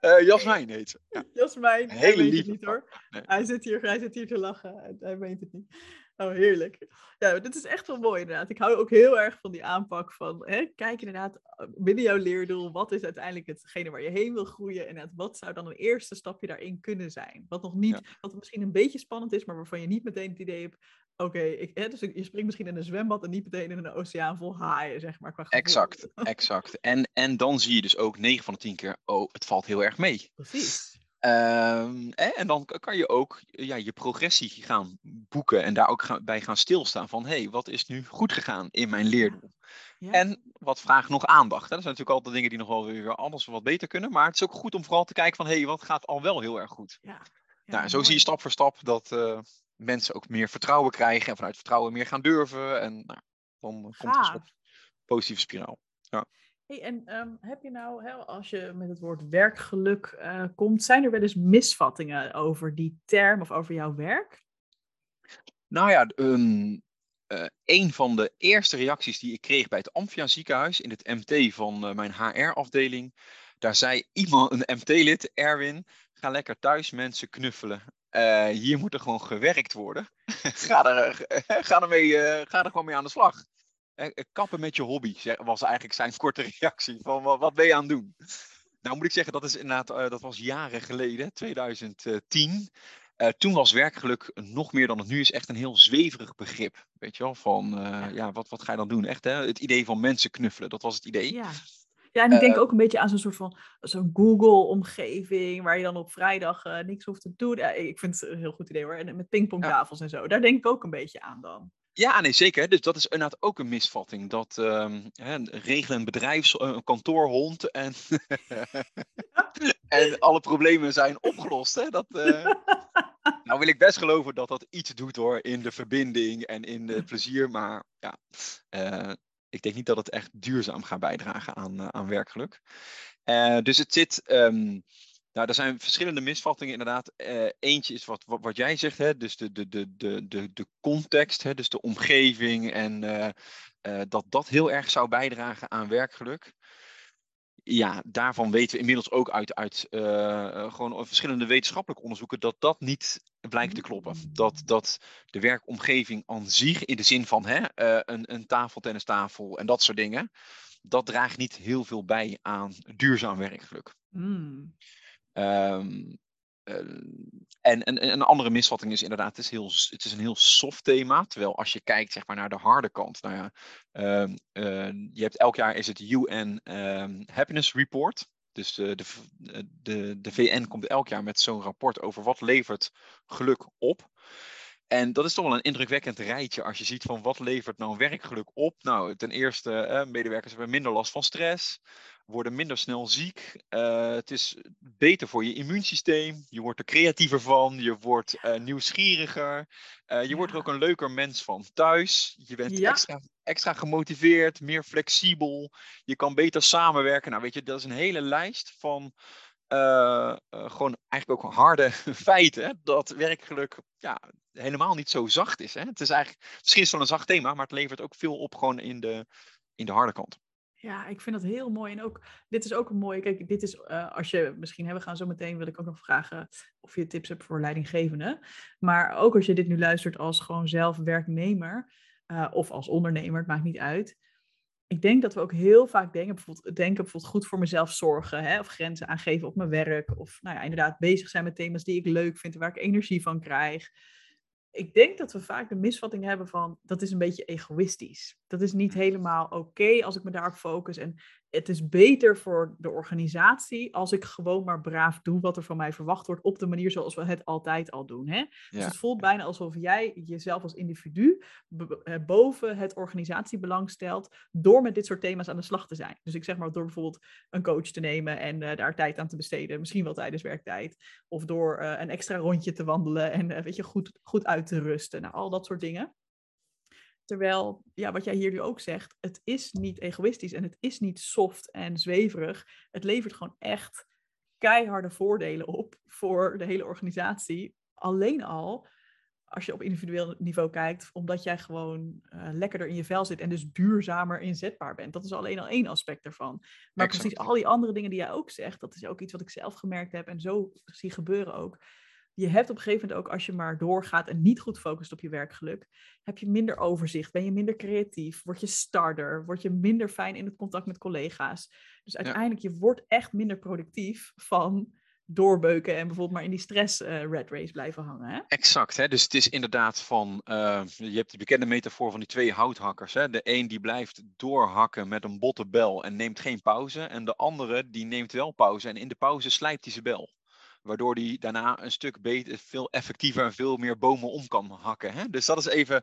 Eh, Jasmijn heet ze. Ja. Jasmijn. Hij Hele weet het lieve niet hoor. Nee. Hij, zit hier, hij zit hier te lachen. en Hij weet het niet. Oh, heerlijk. Ja, dit is echt wel mooi inderdaad. Ik hou ook heel erg van die aanpak van, hè, kijk inderdaad eh, binnen jouw leerdoel, wat is uiteindelijk hetgene waar je heen wil groeien en wat zou dan een eerste stapje daarin kunnen zijn? Wat nog niet, wat misschien een beetje spannend is, maar waarvan je niet meteen het idee hebt, oké, hè, dus je springt misschien in een zwembad en niet meteen in een oceaan vol haaien, zeg maar. Qua. Exact, exact. En, en dan zie je dus ook 9 van de 10 keer, oh, het valt heel erg mee. Precies. Ehm, hè, en dan kan je ook ja, je progressie gaan boeken en daar ook gaan, bij gaan stilstaan van, hé, hey, wat is nu goed gegaan in mijn leerdoel? Ja. En wat vraagt nog aandacht? Hè? Dat zijn natuurlijk altijd dingen die nog wel weer anders wat beter kunnen, maar het is ook goed om vooral te kijken van, hé, hey, wat gaat al wel heel erg goed? ja. Ja, nou, en zo mooi. zie je stap voor stap dat eh, mensen ook meer vertrouwen krijgen en vanuit vertrouwen meer gaan durven en nou, dan eh, komt er een positieve spiraal. Hey, en ehm, heb je nou, als je met het woord werkgeluk eh, komt, zijn er wel eens misvattingen over die term of over jouw werk? Nou ja, een, eh, een van de eerste reacties die ik kreeg bij het Amphia ziekenhuis in het MT van eh, mijn HR-afdeling, daar zei iemand, een MT-lid, Erwin, ga lekker thuis mensen knuffelen. Hier moet er gewoon gewerkt worden. ga, er, ga, ermee, eh, ga er gewoon mee aan de slag. Eh, eh, kappen met je hobby, was eigenlijk zijn korte reactie van wat, ben je aan het doen? Nou moet ik zeggen, dat is inderdaad, eh, dat was jaren geleden, 2010. Eh, toen was werkgeluk nog meer dan het nu is echt een heel zweverig begrip. Weet je wel, van ja, wat, wat ga je dan doen? Echt hè? het idee van mensen knuffelen, dat was het idee. Ja. Ja, en ik denk ook een beetje aan zo'n soort van zo'n Google-omgeving, waar je dan op vrijdag niks hoeft te doen. Ik vind het een heel goed idee hoor. En met pingpongtafels en zo. Daar denk ik ook een beetje aan dan. Ja, nee, zeker. Dus dat is inderdaad ook een misvatting. Dat ehm hè, regelen een bedrijfs, eh, een kantoorhond en, en alle problemen zijn opgelost. Hè? Dat, eh, nou wil ik best geloven dat dat iets doet hoor, in de verbinding en in het plezier. Maar ja, eh, ik denk niet dat het echt duurzaam gaat bijdragen aan, aan werkgeluk. Dus het zit. ehm, nou, er zijn verschillende misvattingen inderdaad. Eh, eentje is wat, wat, jij zegt, hè? dus de, de, de, de, de, de context, hè? dus de omgeving en eh, eh, dat dat heel erg zou bijdragen aan werkgeluk. Ja, daarvan weten we inmiddels ook uit, uit gewoon verschillende wetenschappelijke onderzoeken dat dat niet blijkt te kloppen. Dat, dat de werkomgeving aan zich, in de zin van hè, een, een tafeltennistafel en dat soort dingen, dat draagt niet heel veel bij aan duurzaam werkgeluk. Hmm. Ehm, eh, en, en, en een andere misvatting is inderdaad, het is, heel, het is een heel soft thema. Terwijl als je kijkt zeg maar, naar de harde kant, nou ja, ehm, eh, je hebt elk jaar is het UN ehm, Happiness Report. Dus de, de, eh, de, de VN komt elk jaar met zo'n rapport over wat levert geluk op. En dat is toch wel een indrukwekkend rijtje als je ziet van wat levert nou werkgeluk op. Nou, ten eerste, eh, medewerkers hebben minder last van stress, worden minder snel ziek. eh, het is beter voor je immuunsysteem. Je wordt er creatiever van, je wordt eh, nieuwsgieriger. eh, je wordt er ook een leuker mens van thuis. Je bent Ja. extra, extra gemotiveerd, meer flexibel. Je kan beter samenwerken. Nou, weet je, dat is een hele lijst van gewoon eigenlijk ook harde feiten. hè, Dat werkgeluk ja, helemaal niet zo zacht is. Hè? Het is eigenlijk, misschien is het wel een zacht thema, maar het levert ook veel op gewoon in de, in de harde kant. Ja, ik vind dat heel mooi. En ook, dit is ook een mooie. Kijk, dit is eh, als je misschien hebben gaan zo meteen wil ik ook nog vragen of je tips hebt voor leidinggevenden. Maar ook als je dit nu luistert als gewoon zelf werknemer eh, of als ondernemer, het maakt niet uit. Ik denk dat we ook heel vaak denken, bijvoorbeeld, denken bijvoorbeeld goed voor mezelf zorgen, hè, of grenzen aangeven op mijn werk, of nou ja, inderdaad bezig zijn met thema's die ik leuk vind, waar ik energie van krijg. Ik denk dat we vaak de misvatting hebben van dat is een beetje egoïstisch. Dat is niet helemaal oké als ik me daarop focus. En het is beter voor de organisatie als ik gewoon maar braaf doe wat er van mij verwacht wordt op de manier zoals we het altijd al doen. Hè? Dus het voelt bijna alsof jij jezelf als individu eh, boven het organisatiebelang stelt door met dit soort thema's aan de slag te zijn. Dus ik zeg maar door bijvoorbeeld een coach te nemen en uh, daar tijd aan te besteden, misschien wel tijdens werktijd, of door uh, een extra rondje te wandelen en weet je, goed, goed uit te rusten. Nou, al dat soort dingen. Terwijl, ja, wat jij hier nu ook zegt, het is niet egoïstisch en het is niet soft en zweverig. Het levert gewoon echt keiharde voordelen op voor de hele organisatie. Alleen al als je op individueel niveau kijkt, omdat jij gewoon uh, lekkerder in je vel zit en dus duurzamer inzetbaar bent. Dat is alleen al één aspect ervan. Maar precies al die andere dingen die jij ook zegt, dat is ook iets wat ik zelf gemerkt heb en zo zie gebeuren ook je hebt op een gegeven moment ook, als je maar doorgaat en niet goed focust op je werkgeluk, heb je minder overzicht, ben je minder creatief, word je starder, word je minder fijn in het contact met collega's. Dus uiteindelijk, je wordt echt minder productief van doorbeuken en bijvoorbeeld maar in die stress uh, red race blijven hangen. Hè? Exact, hè? dus het is inderdaad van, uh, je hebt die bekende metafoor van die twee houthakkers. Hè? De een die blijft doorhakken met een botte bel en neemt geen pauze. En de andere die neemt wel pauze en in de pauze slijpt hij zijn bel. Waardoor die daarna een stuk beter, veel effectiever en veel meer bomen om kan hakken. Hè? Dus dat is even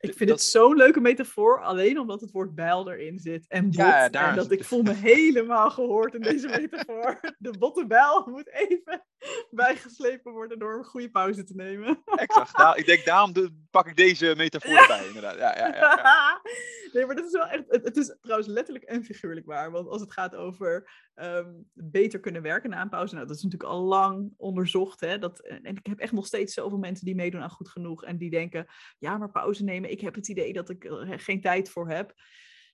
ik vind het zo'n leuke metafoor, alleen omdat het woord bijl erin zit en bot. Ja, daar... En dat ik voel me helemaal gehoord in deze metafoor. De botte bijl moet even bijgeslepen worden door een goede pauze te nemen. Exact. Nou, ik denk, daarom pak ik deze metafoor erbij, inderdaad. Ja, ja, ja, nee, maar dat is wel echt... Het, is trouwens letterlijk en figuurlijk waar. Want als het gaat over ehm, beter kunnen werken na een pauze... Nou, dat is natuurlijk al lang onderzocht. Hè, dat, en ik heb echt nog steeds zoveel mensen die meedoen aan Goed Genoeg. En die denken, ja, maar pauze nemen ik heb het idee dat ik er geen tijd voor heb.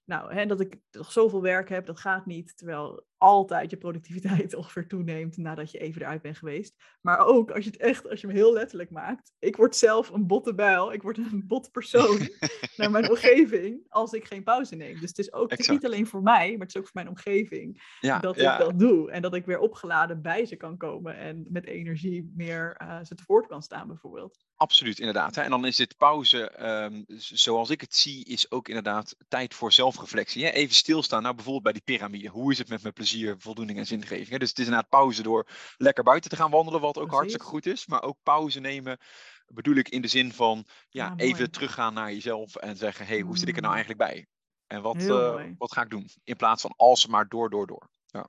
Nou, hè, dat ik nog zoveel werk heb, dat gaat niet. Terwijl altijd je productiviteit ongeveer toeneemt nadat je even eruit bent geweest. Maar ook als je het echt, als je hem heel letterlijk maakt. Ik word zelf een botte bijl. Ik word een bot persoon naar mijn omgeving als ik geen pauze neem. Dus het is ook het niet alleen voor mij, maar het is ook voor mijn omgeving dat ik dat doe. En dat ik weer opgeladen bij ze kan komen en met energie meer uh, ze te voort kan staan bijvoorbeeld. Absoluut, inderdaad. Hè. En dan is dit pauze, um, zoals ik het zie, is ook inderdaad tijd voor zelfreflectie. Hè. Even stilstaan, nou bijvoorbeeld bij die piramide. Hoe is het met mijn plezier, voldoening en zingeving? Hè. Dus het is inderdaad pauze door lekker buiten te gaan wandelen, wat ook hartstikke goed is. Maar ook pauze nemen bedoel ik in de zin van ja, even teruggaan naar jezelf en zeggen, hey, hoe zit ik er nou mm. eigenlijk bij? En wat, uh, wat ga ik doen? In plaats van als maar door, door, door. Ja.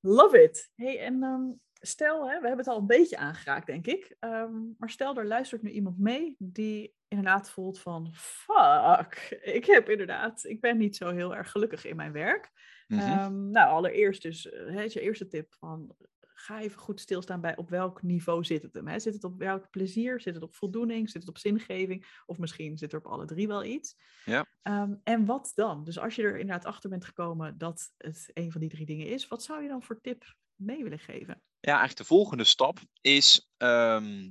Love it. Hey, en um, stel, hè, we hebben het al een beetje aangeraakt, denk ik. Ehm, maar stel, er luistert nu iemand mee die inderdaad voelt van... Fuck, ik heb inderdaad... Ik ben niet zo heel erg gelukkig in mijn werk. Mm nou, allereerst dus, uh, hè, je eerste tip van... Ga even goed stilstaan bij op welk niveau zit het hem. Hè? Zit het op welk plezier? Zit het op voldoening? Zit het op zingeving? Of misschien zit er op alle drie wel iets. Ja. Ehm, en wat dan? Dus als je er inderdaad achter bent gekomen dat het een van die drie dingen is, wat zou je dan voor tip mee willen geven? Ja, eigenlijk de volgende stap is ehm,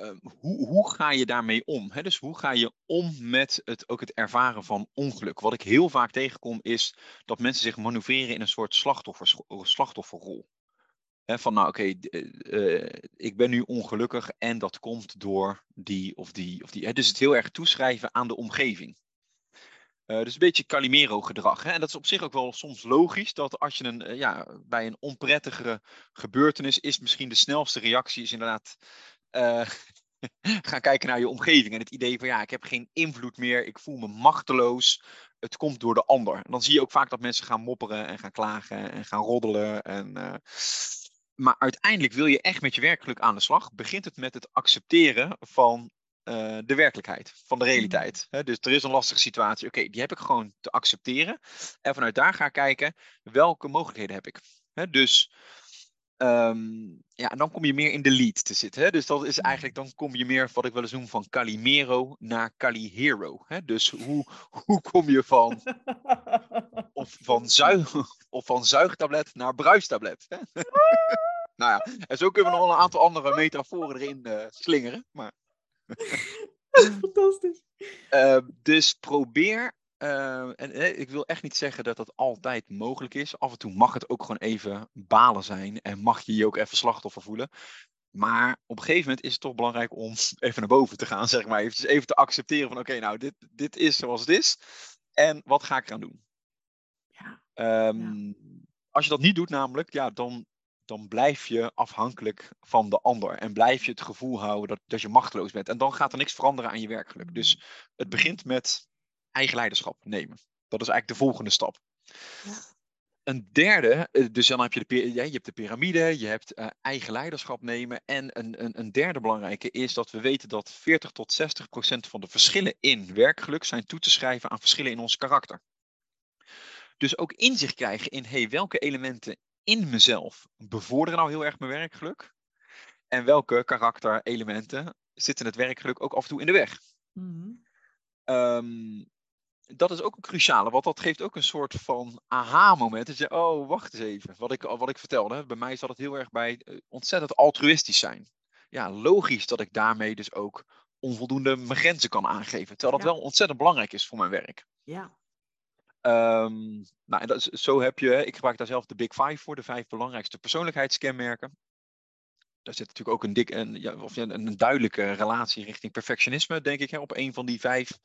ehm, hoe, hoe ga je daarmee om? Hè? Dus hoe ga je om met het, ook het ervaren van ongeluk? Wat ik heel vaak tegenkom is dat mensen zich manoeuvreren in een soort slachtoffer, slachtofferrol. van nou oké, eh, eh, ik ben nu ongelukkig en dat komt door die of die of die. Dus het heel erg toeschrijven aan de omgeving. Uh, dus een beetje Calimero-gedrag. En dat is op zich ook wel soms logisch, dat als je een, ja, bij een onprettigere gebeurtenis is, misschien de snelste reactie is inderdaad uh, gaan kijken naar je omgeving. En het idee van, ja, ik heb geen invloed meer, ik voel me machteloos, het komt door de ander. En dan zie je ook vaak dat mensen gaan mopperen en gaan klagen en gaan roddelen. En, maar uiteindelijk wil je echt met je werkelijk aan de slag. Begint het met het accepteren van uh, de werkelijkheid, van de realiteit. Mm. dus er is een lastige situatie. Oké, die heb ik gewoon te accepteren. En vanuit daar ga ik kijken, welke mogelijkheden heb ik? dus um, ja, en dan kom je meer in de lead te zitten. Dus dat is mm. eigenlijk, dan kom je meer, wat ik wel eens noem, van Calimero naar Calihero. Dus hoe, hoe kom je van, of van, zuig, of van zuigtablet naar bruistablet? nou ja, en zo kunnen we nog wel een aantal andere metaforen erin uh, slingeren. Maar... Fantastisch. Uh, dus probeer. Uh, en ik wil echt niet zeggen dat dat altijd mogelijk is. Af en toe mag het ook gewoon even balen zijn. En mag je je ook even slachtoffer voelen. Maar op een gegeven moment is het toch belangrijk om even naar boven te gaan, zeg maar. Even, even te accepteren van oké, nou, dit, dit is zoals het is. En wat ga ik eraan doen? Ehm, als je dat niet doet namelijk, ja, dan, dan blijf je afhankelijk van de ander. En blijf je het gevoel houden dat, dat je machteloos bent. En dan gaat er niks veranderen aan je werkgeluk. Dus Mm. het begint met eigen leiderschap nemen. Dat is eigenlijk de volgende stap. Ja. Een derde, eh, dus dan heb je de, ja, je hebt de piramide, je hebt eh, eigen leiderschap nemen. En een, een, een derde belangrijke is dat we weten dat 40 tot 60 procent van de verschillen in werkgeluk zijn toe te schrijven aan verschillen in ons karakter. Dus ook inzicht krijgen in hey, welke elementen in mezelf bevorderen nou heel erg mijn werkgeluk. En welke karakterelementen zitten het werkgeluk ook af en toe in de weg. Mhm. Ehm, dat is ook een cruciale, want dat geeft ook een soort van aha-moment. Dat je, oh, wacht eens even. Wat ik, wat ik vertelde, bij mij zat het heel erg bij eh, ontzettend altruïstisch zijn. Ja, logisch dat ik daarmee dus ook onvoldoende mijn grenzen kan aangeven. Terwijl dat Ja. wel ontzettend belangrijk is voor mijn werk. Ja. Ehm, nou, en dat is, zo heb je, ik gebruik daar zelf de Big Five voor, de vijf belangrijkste persoonlijkheidskenmerken. Daar zit natuurlijk ook een, dik, een, ja, of een, een duidelijke relatie richting perfectionisme, denk ik, hè, op een van die vijf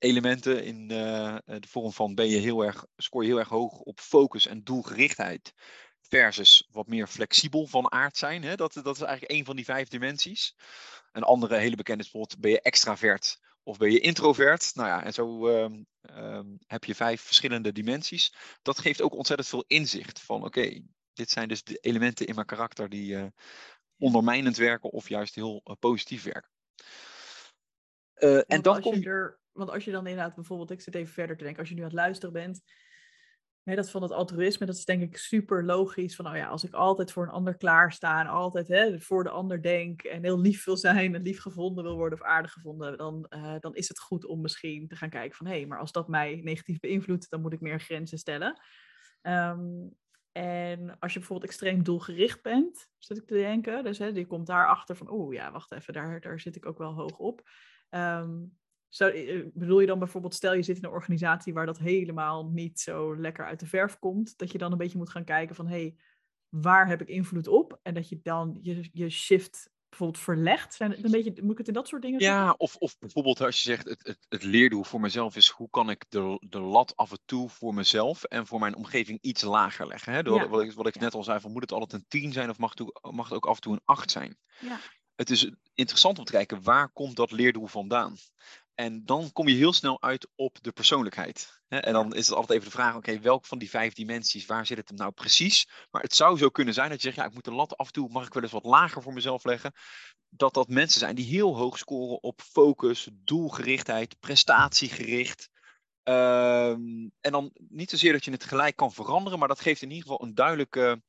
elementen. In eh, de vorm van ben je heel erg, scoor je heel erg hoog op focus en doelgerichtheid. Versus wat meer flexibel van aard zijn. Hè? Dat, dat is eigenlijk een van die vijf dimensies. Een andere hele bekende is bijvoorbeeld, ben je extravert of ben je introvert? Nou ja, en zo ehm, ehm, heb je vijf verschillende dimensies. Dat geeft ook ontzettend veel inzicht van, oké, dit zijn dus de elementen in mijn karakter die eh, ondermijnend werken of juist heel eh, positief werken. En dan kom je... er, want als je dan inderdaad bijvoorbeeld, ik zit even verder te denken, als je nu aan het luisteren bent, hè, dat van het altruïsme, dat is denk ik super logisch. Van, nou ja, als ik altijd voor een ander klaarstaan, altijd hè, voor de ander denk en heel lief wil zijn en lief gevonden wil worden of aardig gevonden, dan, eh, dan is het goed om misschien te gaan kijken van, hé, hey, maar als dat mij negatief beïnvloedt, dan moet ik meer grenzen stellen. Ehm, en als je bijvoorbeeld extreem doelgericht bent, zit ik te denken, dus hè, die komt daarachter van, oeh ja, wacht even, daar, daar zit ik ook wel hoog op. Ehm, zou, eh, bedoel je dan bijvoorbeeld, stel je zit in een organisatie waar dat helemaal niet zo lekker uit de verf komt, dat je dan een beetje moet gaan kijken van, hé, hey, waar heb ik invloed op? En dat je dan je, je shift bijvoorbeeld verlegt. Zijn het een beetje, moet ik het in dat soort dingen Ja, of, of bijvoorbeeld als je zegt, het, het, het leerdoel voor mezelf is, hoe kan ik de, de lat af en toe voor mezelf en voor mijn omgeving iets lager leggen? Hè? Door, Ja. Wat ik, wat ik Ja. net al zei, van, moet het altijd een 10 zijn of mag het, ook, mag het ook af en toe een 8 zijn? Ja. Het is interessant om te kijken, waar komt dat leerdoel vandaan? En dan kom je heel snel uit op de persoonlijkheid. En dan is het altijd even de vraag, oké, welk van die vijf dimensies, waar zit het hem nou precies? Maar het zou zo kunnen zijn dat je zegt, ja, ik moet de lat af en toe, mag ik wel eens wat lager voor mezelf leggen? Dat dat mensen zijn die heel hoog scoren op focus, doelgerichtheid, prestatiegericht. Ehm, en dan niet zozeer dat je het gelijk kan veranderen, maar dat geeft in ieder geval een duidelijke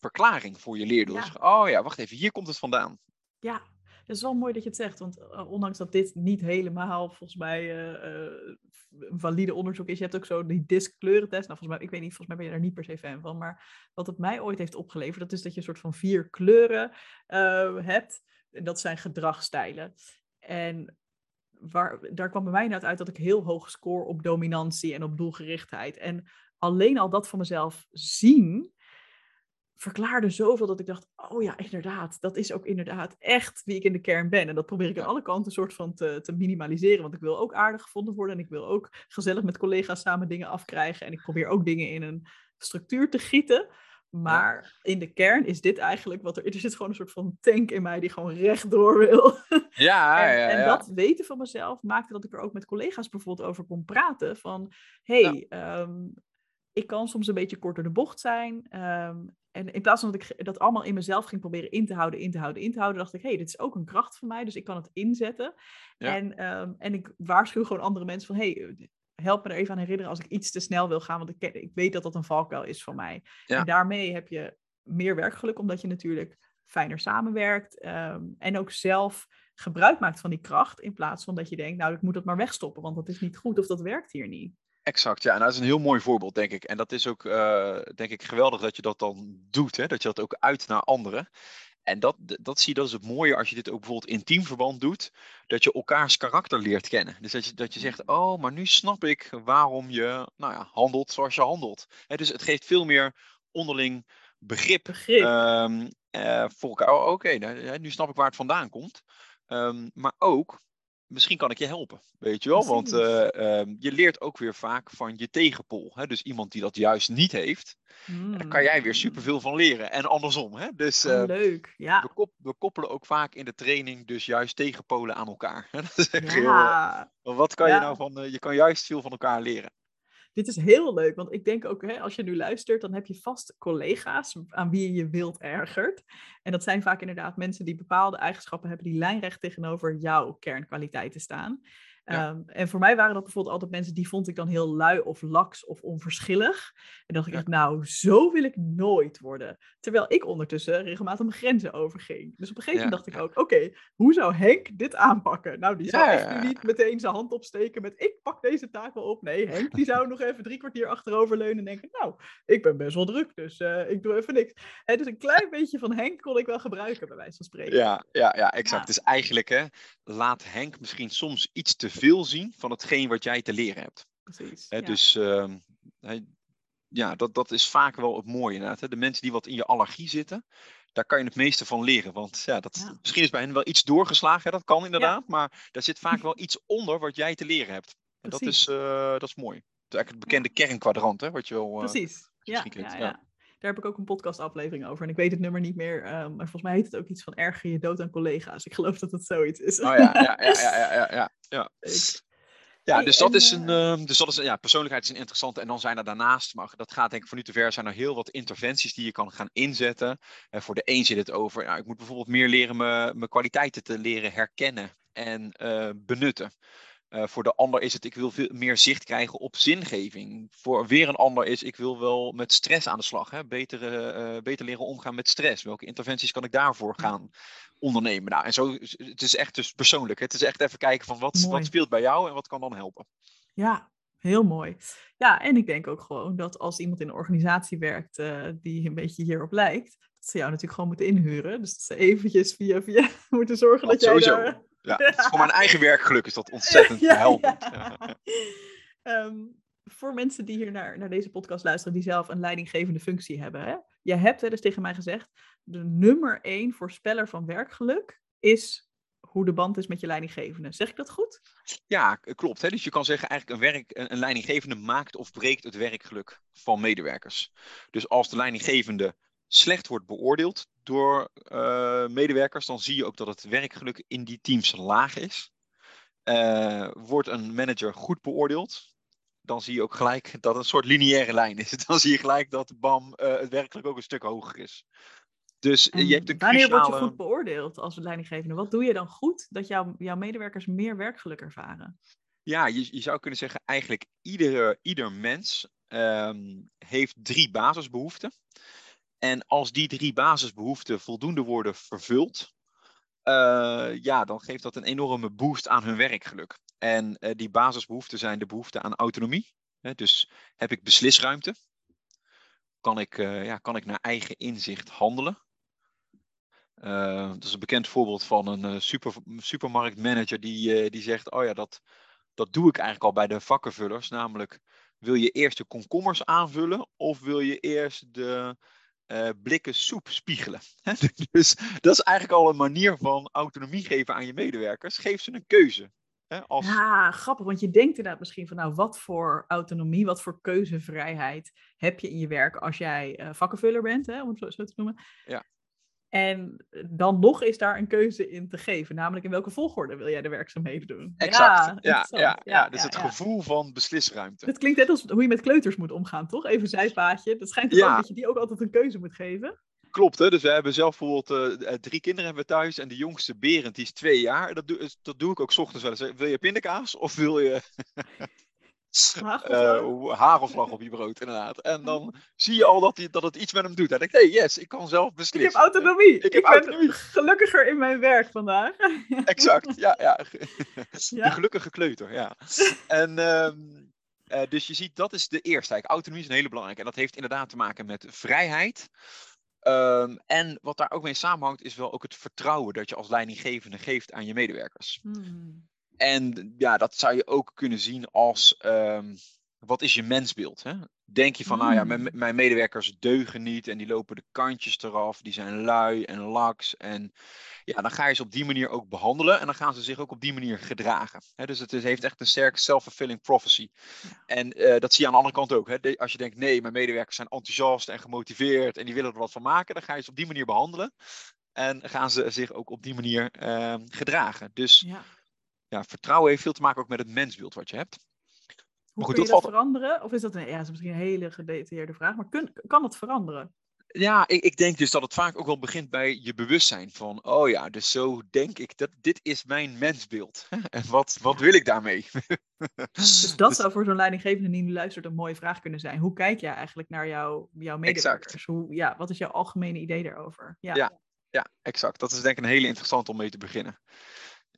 verklaring voor je leerdoel. Ja. Oh ja, wacht even, hier komt het vandaan. Ja, is wel mooi dat je het zegt. Want eh, ondanks dat dit niet helemaal volgens mij eh, eh, een valide onderzoek is. Je hebt ook zo die disc kleurentest. Nou, volgens mij, ik weet niet, volgens mij ben je daar niet per se fan van. Maar wat het mij ooit heeft opgeleverd, dat is dat je een soort van vier kleuren hebt. En dat zijn gedragsstijlen. En waar, daar kwam bij mij net uit dat ik heel hoog score op dominantie en op doelgerichtheid. En alleen al dat van mezelf zien verklaarde zoveel dat ik dacht, oh ja, inderdaad, dat is ook inderdaad echt wie ik in de kern ben. En dat probeer ik aan alle kanten een soort van te, te minimaliseren, want ik wil ook aardig gevonden worden en ik wil ook gezellig met collega's samen dingen afkrijgen en ik probeer ook dingen in een structuur te gieten. Maar in de kern is dit eigenlijk wat er... Er zit gewoon een soort van tank in mij die gewoon rechtdoor wil. Ja, En, ja, en ja. dat weten van mezelf maakte dat ik er ook met collega's bijvoorbeeld over kon praten. Van, hey, ehm, ik kan soms een beetje kort door de bocht zijn. ehm, en in plaats van dat ik dat allemaal in mezelf ging proberen in te houden, in te houden, in te houden, dacht ik, hey, dit is ook een kracht van mij, dus ik kan het inzetten. Ja. En, ehm, en ik waarschuw gewoon andere mensen van, hey, eh, help me er even aan herinneren als ik iets te snel wil gaan, want ik, ik weet dat dat een valkuil is van mij. Ja. En daarmee heb je meer werkgeluk, omdat je natuurlijk fijner samenwerkt ehm, en ook zelf gebruik maakt van die kracht, in plaats van dat je denkt, nou, ik moet dat maar wegstoppen, want dat is niet goed of dat werkt hier niet. Exact, ja. En dat is een heel mooi voorbeeld, denk ik. En dat is ook, eh, denk ik, geweldig dat je dat dan doet. Hè? Dat je dat ook uit naar anderen. En dat, dat zie je, dat is het mooie als je dit ook bijvoorbeeld in teamverband doet. Dat je elkaars karakter leert kennen. Dus dat je, dat je zegt, oh, maar nu snap ik waarom je nou ja, handelt zoals je handelt. Hè, dus het geeft veel meer onderling begrip Begrip. Ehm, eh, voor elkaar. Oh, Oké, nou, nu snap ik waar het vandaan komt. Ehm, maar ook misschien kan ik je helpen, weet je wel? Want eh, ehm, je leert ook weer vaak van je tegenpol. Hè? Dus iemand die dat juist niet heeft, daar kan jij weer superveel van leren. En andersom, hè? Dus Oh, eh, leuk. we, Ja. kop- we koppelen ook vaak in de training dus juist tegenpolen aan elkaar. Dat is echt heel, eh, Ja. wat kan je Ja. nou van, je kan juist veel van elkaar leren. Dit is heel leuk, want ik denk ook, hè, als je nu luistert, dan heb je vast collega's aan wie je wild ergert. En dat zijn vaak inderdaad mensen die bepaalde eigenschappen hebben die lijnrecht tegenover jouw kernkwaliteiten staan. Ja. Ehm, en voor mij waren dat bijvoorbeeld altijd mensen die vond ik dan heel lui of laks of onverschillig. En dacht ik Ja. echt, nou, zo wil ik nooit worden. Terwijl ik ondertussen regelmatig mijn grenzen overging. Dus op een gegeven Ja, moment dacht ik ook, oké, hoe zou Henk dit aanpakken? Nou, die zou echt nu niet meteen zijn hand opsteken met ik pak deze taak wel op. Nee, Henk die zou nog even drie kwartier achteroverleunen en denken, nou, ik ben best wel druk, dus eh, ik doe even niks. Dus een klein beetje van Henk kon ik wel gebruiken, bij wijze van spreken. Ja, ja, ja, exact. Dus eigenlijk hè, laat Henk misschien soms iets te veel zien van hetgeen wat jij te leren hebt. Precies. Ja. Dus ehm, ja, dat, dat is vaak wel het mooie inderdaad. Hè. De mensen die wat in je allergie zitten, daar kan je het meeste van leren. Want ja, dat, Ja. misschien is bij hen wel iets doorgeslagen, hè, dat kan inderdaad. Maar daar zit vaak wel iets onder wat jij te leren hebt. En dat is, eh, dat is mooi. Het is eigenlijk het bekende kernkwadrant, hè, wat je wel... eh, Precies. Ja. Daar heb ik ook een podcastaflevering over. En ik weet het nummer niet meer. ehm, maar volgens mij heet het ook iets van erger je dood aan collega's. Ik geloof dat het zoiets is. Oh ja, ja, ja, ja, ja, ja, ja. Leuk. Ja, Hey, dus dat en, is een, eh, ehm, dus dat is, ja, persoonlijkheid is een interessante. En dan zijn er daarnaast, maar dat gaat denk ik voor nu te ver, zijn er heel wat interventies die je kan gaan inzetten. En voor de een zit het over, ja, ik moet bijvoorbeeld meer leren mijn, mijn kwaliteiten te leren herkennen en eh, benutten. Eh, voor de ander is het, ik wil veel meer zicht krijgen op zingeving. Voor weer een ander is, ik wil wel met stress aan de slag. Hè? Beter, eh, beter leren omgaan met stress. Welke interventies kan ik daarvoor gaan ondernemen? Nou, en zo, het is echt dus persoonlijk. hè. Het is echt even kijken van wat, Mooi. wat speelt bij jou en wat kan dan helpen. Ja, heel mooi. Ja, en ik denk ook gewoon dat als iemand in een organisatie werkt eh, die een beetje hierop lijkt, dat ze jou natuurlijk gewoon moeten inhuren. Dus dat ze eventjes via via moeten zorgen Dat dat jij sowieso. daar... Ja, het is voor mijn eigen werkgeluk is dat ontzettend Ja, helpend. ja. Ehm, voor mensen die hier naar, naar deze podcast luisteren, die zelf een leidinggevende functie hebben. Hè? Je hebt wel eens tegen mij gezegd, de nummer één voorspeller van werkgeluk is hoe de band is met je leidinggevende. Zeg ik dat goed? Ja, klopt. Hè? Dus je kan zeggen, eigenlijk een, werk, een, een leidinggevende maakt of breekt het werkgeluk van medewerkers. Dus als de leidinggevende slecht wordt beoordeeld door eh, medewerkers, dan zie je ook dat het werkgeluk in die teams laag is. Eh, wordt een manager goed beoordeeld, dan zie je ook gelijk dat het een soort lineaire lijn is. Dan zie je gelijk dat bam, eh, het werkgeluk ook een stuk hoger is. Dus je hebt een wanneer word je goed beoordeeld als leidinggevende? Wat doe je dan goed dat jouw, jouw medewerkers meer werkgeluk ervaren? Ja, je, je zou kunnen zeggen, eigenlijk iedere, ieder mens ehm, heeft drie basisbehoeften. En als die drie basisbehoeften voldoende worden vervuld, eh, ja, dan geeft dat een enorme boost aan hun werkgeluk. En eh, die basisbehoeften zijn de behoefte aan autonomie. Hè, dus heb ik beslisruimte? Kan ik, eh, ja, kan ik naar eigen inzicht handelen? Dat is een bekend voorbeeld van een super, supermarktmanager die, die zegt: Oh ja, dat, dat doe ik eigenlijk al bij de vakkenvullers. Namelijk, wil je eerst de komkommers aanvullen of wil je eerst de eh, blikken soep spiegelen? Dus dat is eigenlijk al een manier van autonomie geven aan je medewerkers. Geef ze een keuze. Hè, als, Ja, grappig, want je denkt inderdaad misschien van, nou, wat voor autonomie, wat voor keuzevrijheid heb je in je werk als jij eh, vakkenvuller bent, hè, om het zo, zo te noemen. Ja. En dan nog is daar een keuze in te geven, namelijk in welke volgorde wil jij de werkzaamheden doen. exact. Ja, ja, ja, dus het gevoel van beslisruimte. Het klinkt net als hoe je met kleuters moet omgaan, toch? Even zijpaadje. Dat schijnt toch dat je die ook altijd een keuze moet geven. Klopt, hè? dus we hebben zelf bijvoorbeeld eh, eh, drie kinderen hebben we thuis en de jongste Berend die is twee jaar. Dat doe, dat doe ik ook 's ochtends wel eens. Wil je pindakaas of wil je Hagelslag. eh hagelslag op je brood, inderdaad. En dan zie je al dat, dat het iets met hem doet. Hij denkt, hey, yes, ik kan zelf ik beslissen. heb autonomie. Ik heb ben autonomie. gelukkiger in mijn werk vandaag. Exact, ja, ja. Ja. De gelukkige kleuter, ja. En ehm, eh, dus je ziet, dat is de eerste. Eigenlijk, autonomie is een hele belangrijke. En dat heeft inderdaad te maken met vrijheid. Ehm, en wat daar ook mee samenhangt, is wel ook het vertrouwen dat je als leidinggevende geeft aan je medewerkers. Hmm. En ja, dat zou je ook kunnen zien als, ehm, wat is je mensbeeld? Hè? Denk je van, nou ja, mijn, Mm. mijn medewerkers deugen niet en die lopen de kantjes eraf, die zijn lui en laks. En ja, dan ga je ze op die manier ook behandelen en dan gaan ze zich ook op die manier gedragen. Hè, dus het is, heeft echt een sterke self-fulfilling prophecy. Ja. En eh, dat zie je aan de andere kant ook. Hè. De- als je denkt, nee, mijn medewerkers zijn enthousiast en gemotiveerd en die willen er wat van maken, dan ga je ze op die manier behandelen. En gaan ze zich ook op die manier ehm, gedragen. Dus Ja. Ja, vertrouwen heeft veel te maken ook met het mensbeeld wat je hebt. Hoe goed, kun je dat valt- veranderen? Of is dat een, ja, dat is misschien een hele gedetailleerde vraag, maar kun, kan dat veranderen? Ja, ik, ik denk dus dat het vaak ook wel begint bij je bewustzijn van, oh ja, dus zo denk ik dat dit is mijn mensbeeld. En wat, wat wil ik daarmee? Dus dat zou voor zo'n leidinggevende die nu luistert een mooie vraag kunnen zijn. Hoe kijk jij eigenlijk naar jouw, jouw medewerkers? Hoe, ja, wat is jouw algemene idee daarover? Ja. Ja. Ja, exact. Dat is denk ik een hele interessante om mee te beginnen.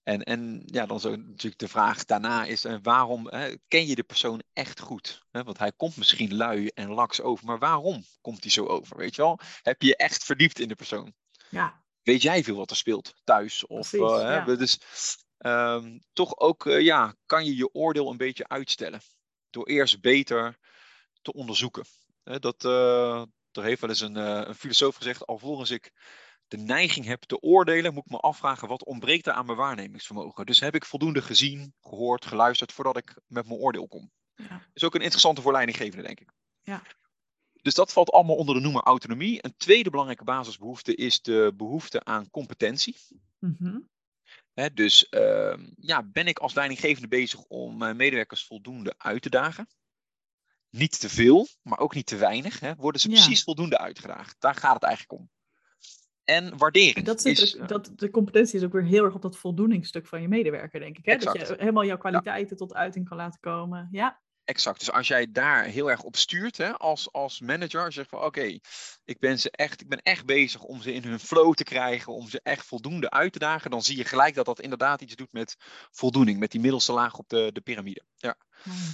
En, en ja, dan zo natuurlijk de vraag daarna is, eh, waarom hè, ken je de persoon echt goed? Want hij komt misschien lui en laks over, maar waarom komt hij zo over? Weet je wel? Heb je je echt verdiept in de persoon? ja. weet jij veel wat er speelt thuis? Of, Precies, eh, ja. dus ehm, toch ook, eh, ja, kan je je oordeel een beetje uitstellen. Door eerst beter te onderzoeken. Hè, dat, eh, er heeft wel eens een, een filosoof gezegd, alvorens ik de neiging heb te oordelen, moet ik me afvragen wat ontbreekt er aan mijn waarnemingsvermogen. Dus heb ik voldoende gezien, gehoord, geluisterd voordat ik met mijn oordeel kom. Ja. is ook een interessante voor leidinggevende, denk ik. Ja. Dus dat valt allemaal onder de noemer autonomie. Een tweede belangrijke basisbehoefte is de behoefte aan competentie. Mhm. Dus ehm, ja, ben ik als leidinggevende bezig om mijn medewerkers voldoende uit te dagen? Niet te veel, maar ook niet te weinig. Hè? Worden ze Ja. precies voldoende uitgedaagd? Daar gaat het eigenlijk om. En waardering. Dat zit, is, ook- eh, dat, de competentie is ook weer heel erg op dat voldoeningsstuk van je medewerker, denk ik. Hè? Dat je helemaal jouw kwaliteiten tot uiting kan laten komen. Ja, Exact. Dus als jij daar heel erg op stuurt hè, als, als manager, zeg van oké, ik ben ze echt, ik ben echt bezig om ze in hun flow te krijgen, om ze echt voldoende uit te dagen, dan zie je gelijk dat dat inderdaad iets doet met voldoening, met die middelste laag op de, de piramide. Ja.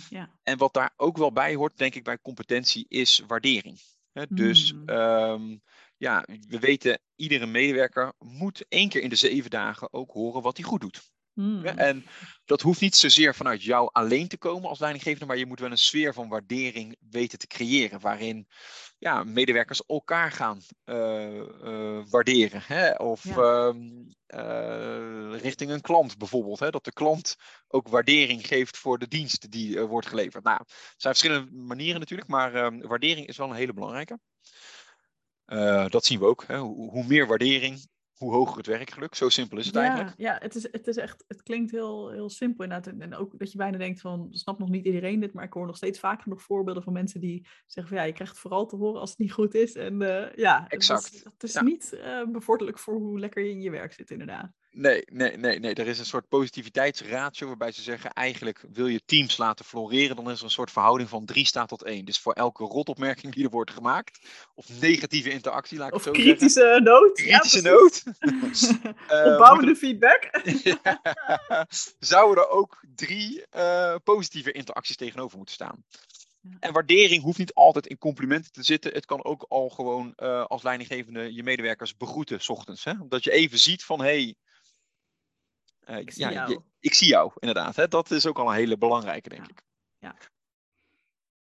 ja. En wat daar ook wel bij hoort, denk ik, bij competentie, is waardering. Hè, dus Mm. ehm, ja, we weten, iedere medewerker moet één keer in de zeven dagen ook horen wat hij goed doet. Hmm. Ja, En dat hoeft niet zozeer vanuit jou alleen te komen als leidinggevende, maar je moet wel een sfeer van waardering weten te creëren, waarin ja, medewerkers elkaar gaan eh, eh, waarderen. Hè? Of Ja. ehm, eh, richting een klant bijvoorbeeld, hè? dat de klant ook waardering geeft voor de dienst die wordt geleverd. Nou, er zijn verschillende manieren natuurlijk, maar ehm, waardering is wel een hele belangrijke. Eh, dat zien we ook. Hè? Hoe, hoe meer waardering, hoe hoger het werkgeluk. Zo simpel is het ja, eigenlijk. Ja, het is, het is echt, het klinkt heel, heel simpel inderdaad. En, ook dat je bijna denkt van, snapt nog niet iedereen dit, maar ik hoor nog steeds vaker nog voorbeelden van mensen die zeggen van ja, je krijgt vooral te horen als het niet goed is. En eh, ja, het is, Exact. het is Ja. niet eh, bevorderlijk voor hoe lekker je in je werk zit inderdaad. Nee, nee, nee, nee. Er is een soort positiviteitsratio waarbij ze zeggen: eigenlijk wil je teams laten floreren, dan is er een soort verhouding van 3 staat tot 1. Dus voor elke rotopmerking die er wordt gemaakt, of negatieve interactie, laat ik Of het zo zeggen. kritische noot. Kritische noot. Eh, Opbouwende feedback. Ja, zouden er ook drie eh, positieve interacties tegenover moeten staan. En waardering hoeft niet altijd in complimenten te zitten. Het kan ook al gewoon eh, als leidinggevende je medewerkers begroeten 's ochtends. Hè? Dat je even ziet van hé, hey, Ik zie ja, jou. je- ik zie jou, inderdaad. Hè? Dat is ook al een hele belangrijke, denk ik. Ja.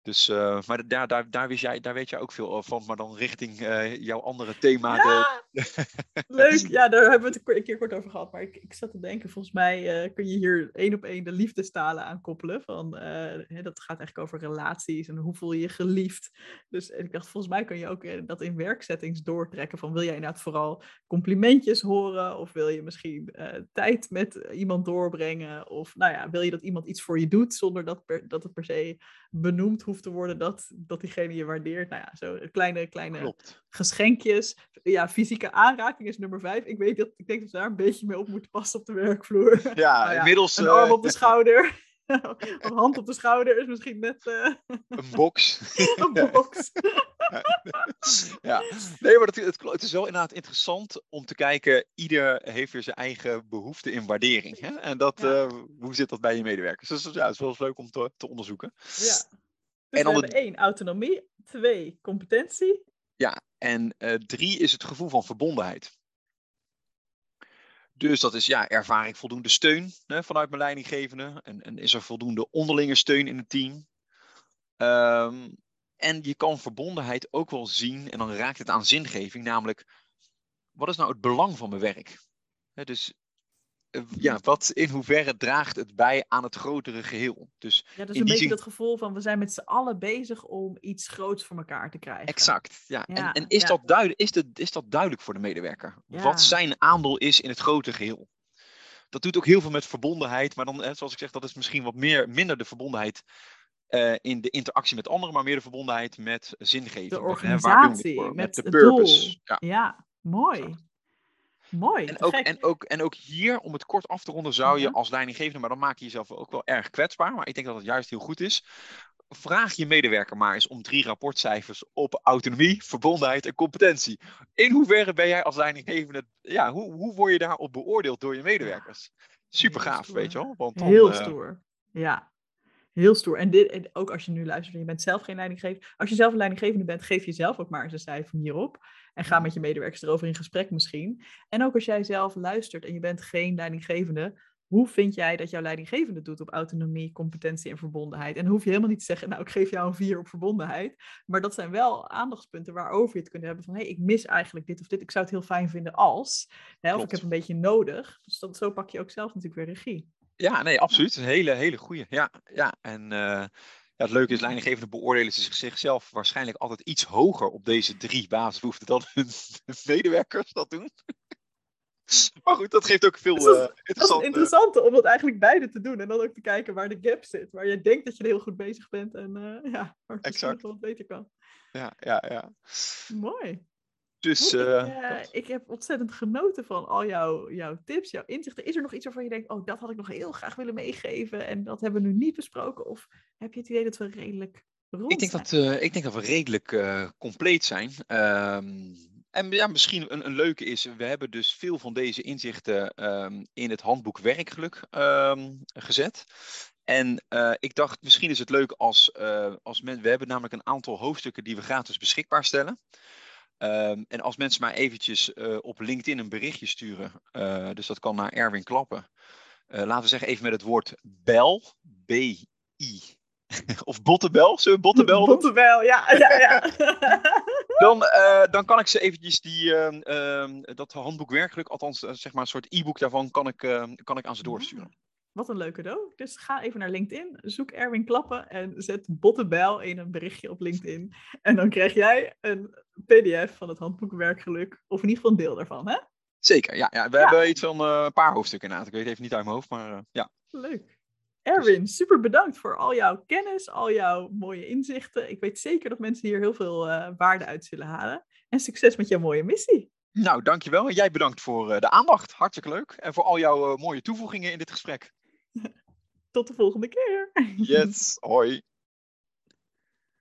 Dus, eh, maar daar, daar, daar, wist jij, daar weet jij ook veel van, maar dan richting eh, jouw andere thema. Ja, De, leuk. Ja, daar hebben we het een keer kort over gehad. Maar ik, ik zat te denken, volgens mij eh, kun je hier één op één de liefdestalen aan koppelen. Van, hè, dat gaat eigenlijk over relaties en hoe voel je je geliefd. Dus ik dacht, volgens mij kun je ook dat in werksettings doortrekken. Van wil jij inderdaad vooral complimentjes horen? Of wil je misschien tijd met iemand doorbrengen? Of nou ja, wil je dat iemand iets voor je doet zonder dat, per- dat het per se benoemd hoeft te worden dat, dat diegene je waardeert? Nou ja, zo kleine, kleine klopt. geschenkjes. Ja, fysieke aanraking is nummer vijf. Ik weet dat ik denk dat we daar een beetje mee op moeten passen op de werkvloer. Ja, Nou ja, inmiddels Een eh, arm op de schouder. een hand op de schouder is misschien net eh, een box. een box. ja, nee, maar het, het, is wel inderdaad interessant om te kijken. Ieder heeft weer zijn eigen behoefte in waardering. Hè? En dat, Ja. eh, hoe zit dat bij je medewerkers? Dus ja, het is wel eens leuk om te, te onderzoeken. Ja. Dus En we dan de- één, autonomie. Twee, competentie. Ja, en eh, drie is het gevoel van verbondenheid. Dus dat is, ja, ervaar ik voldoende steun hè, vanuit mijn leidinggevende? En, en is er voldoende onderlinge steun in het team? Ehm, En je kan verbondenheid ook wel zien, en dan raakt het aan zingeving, namelijk, wat is nou het belang van mijn werk? Dus ja, wat, in hoeverre draagt het bij aan het grotere geheel? Dus Ja, dus in een beetje zin- dat gevoel van we zijn met z'n allen bezig om iets groots voor elkaar te krijgen. Exact, ja. En, Ja, en is, ja. dat duidelijk, is, de, is dat duidelijk voor de medewerker? Ja. Wat zijn aandeel is in het grote geheel? Dat doet ook heel veel met verbondenheid, maar dan, zoals ik zeg, dat is misschien wat meer, minder de verbondenheid eh, in de interactie met anderen, maar meer de verbondenheid met zingeving. De met, hè, waar doen we het organisatie, voor? met de purpose. doel. Ja. Ja, mooi. Exact. Mooi, En ook, en, ook, en ook hier, om het kort af te ronden, zou je Ja. als leidinggevende, maar dan maak je jezelf ook wel erg kwetsbaar, maar ik denk dat het juist heel goed is. Vraag je medewerker maar eens om drie rapportcijfers op autonomie, verbondenheid en competentie. In hoeverre ben jij als leidinggevende, ja, hoe, hoe word je daarop beoordeeld door je medewerkers? Super gaaf, weet je wel? Want dan, Heel eh, stoer. Ja, heel stoer. En, dit, en ook als je nu luistert en je bent zelf geen leidinggevende. Als je zelf een leidinggevende bent, geef jezelf ook maar eens een cijfer hierop. En ga met je medewerkers erover in gesprek misschien. En ook als jij zelf luistert en je bent geen leidinggevende. Hoe vind jij dat jouw leidinggevende doet op autonomie, competentie en verbondenheid? En dan hoef je helemaal niet te zeggen, nou ik geef jou een vier op verbondenheid. Maar dat zijn wel aandachtspunten waarover je het kunt hebben van, hé, hey, ik mis eigenlijk dit of dit. Ik zou het heel fijn vinden als. Hè, of ik heb een beetje nodig. Dus dat, zo pak je ook zelf natuurlijk weer regie. Ja, nee, absoluut. Een hele, hele goeie. Ja, ja. En eh, ja, het leuke is, leidinggevende beoordelen ze zich- zichzelf waarschijnlijk altijd iets hoger op deze drie basisbehoeften dan hun medewerkers dat doen. Maar goed, dat geeft ook veel Dus dat is- eh, Dat is interessant. interessante om dat eigenlijk beide te doen. En dan ook te kijken waar de gap zit. Waar je denkt dat je heel goed bezig bent. En eh, ja, waar het Exact. wat beter kan. ja, ja, ja. Mooi. Dus eh, ik, eh, ik heb ontzettend genoten van al jouw, jouw tips, jouw inzichten. Is er nog iets waarvan je denkt, oh, dat had ik nog heel graag willen meegeven. En dat hebben we nu niet besproken. Of heb je het idee dat we redelijk rond ik, denk zijn? dat, eh, ik denk dat we redelijk eh, compleet zijn. Ehm, en ja, misschien een, een leuke is, we hebben dus veel van deze inzichten ehm, in het handboek Werkgeluk ehm, gezet. En eh, ik dacht, misschien is het leuk als, eh, als men, we hebben namelijk een aantal hoofdstukken die we gratis beschikbaar stellen. Ehm, en als mensen maar eventjes eh, op LinkedIn een berichtje sturen, eh, dus dat kan naar Erwin Klappen. Eh, laten we zeggen even met het woord bel, B-I. of bottenbel, zullen we bottenbel doen? Ja, ja, ja. Dan, dan kan ik ze eventjes die, ehm, ehm, dat handboek werkelijk, althans zeg maar een soort e-book daarvan, kan ik, kan ik aan ze doorsturen. Wat een leuke cadeau. Dus ga even naar LinkedIn, zoek Erwin Klappen en zet Bottenbijl in een berichtje op LinkedIn. En dan krijg jij een pdf van het handboek Werkgeluk, of in ieder geval een deel daarvan, hè? Zeker, ja. ja we Ja. hebben iets van eh, een paar hoofdstukken inderdaad. Ik weet even niet uit mijn hoofd, maar eh, ja. Leuk. Erwin, super bedankt voor al jouw kennis, al jouw mooie inzichten. Ik weet zeker dat mensen hier heel veel eh, waarde uit zullen halen. En succes met jouw mooie missie. Nou, dankjewel. En jij bedankt voor de aandacht. Hartstikke leuk. En voor al jouw mooie toevoegingen in dit gesprek. Tot de volgende keer. Yes, hoi.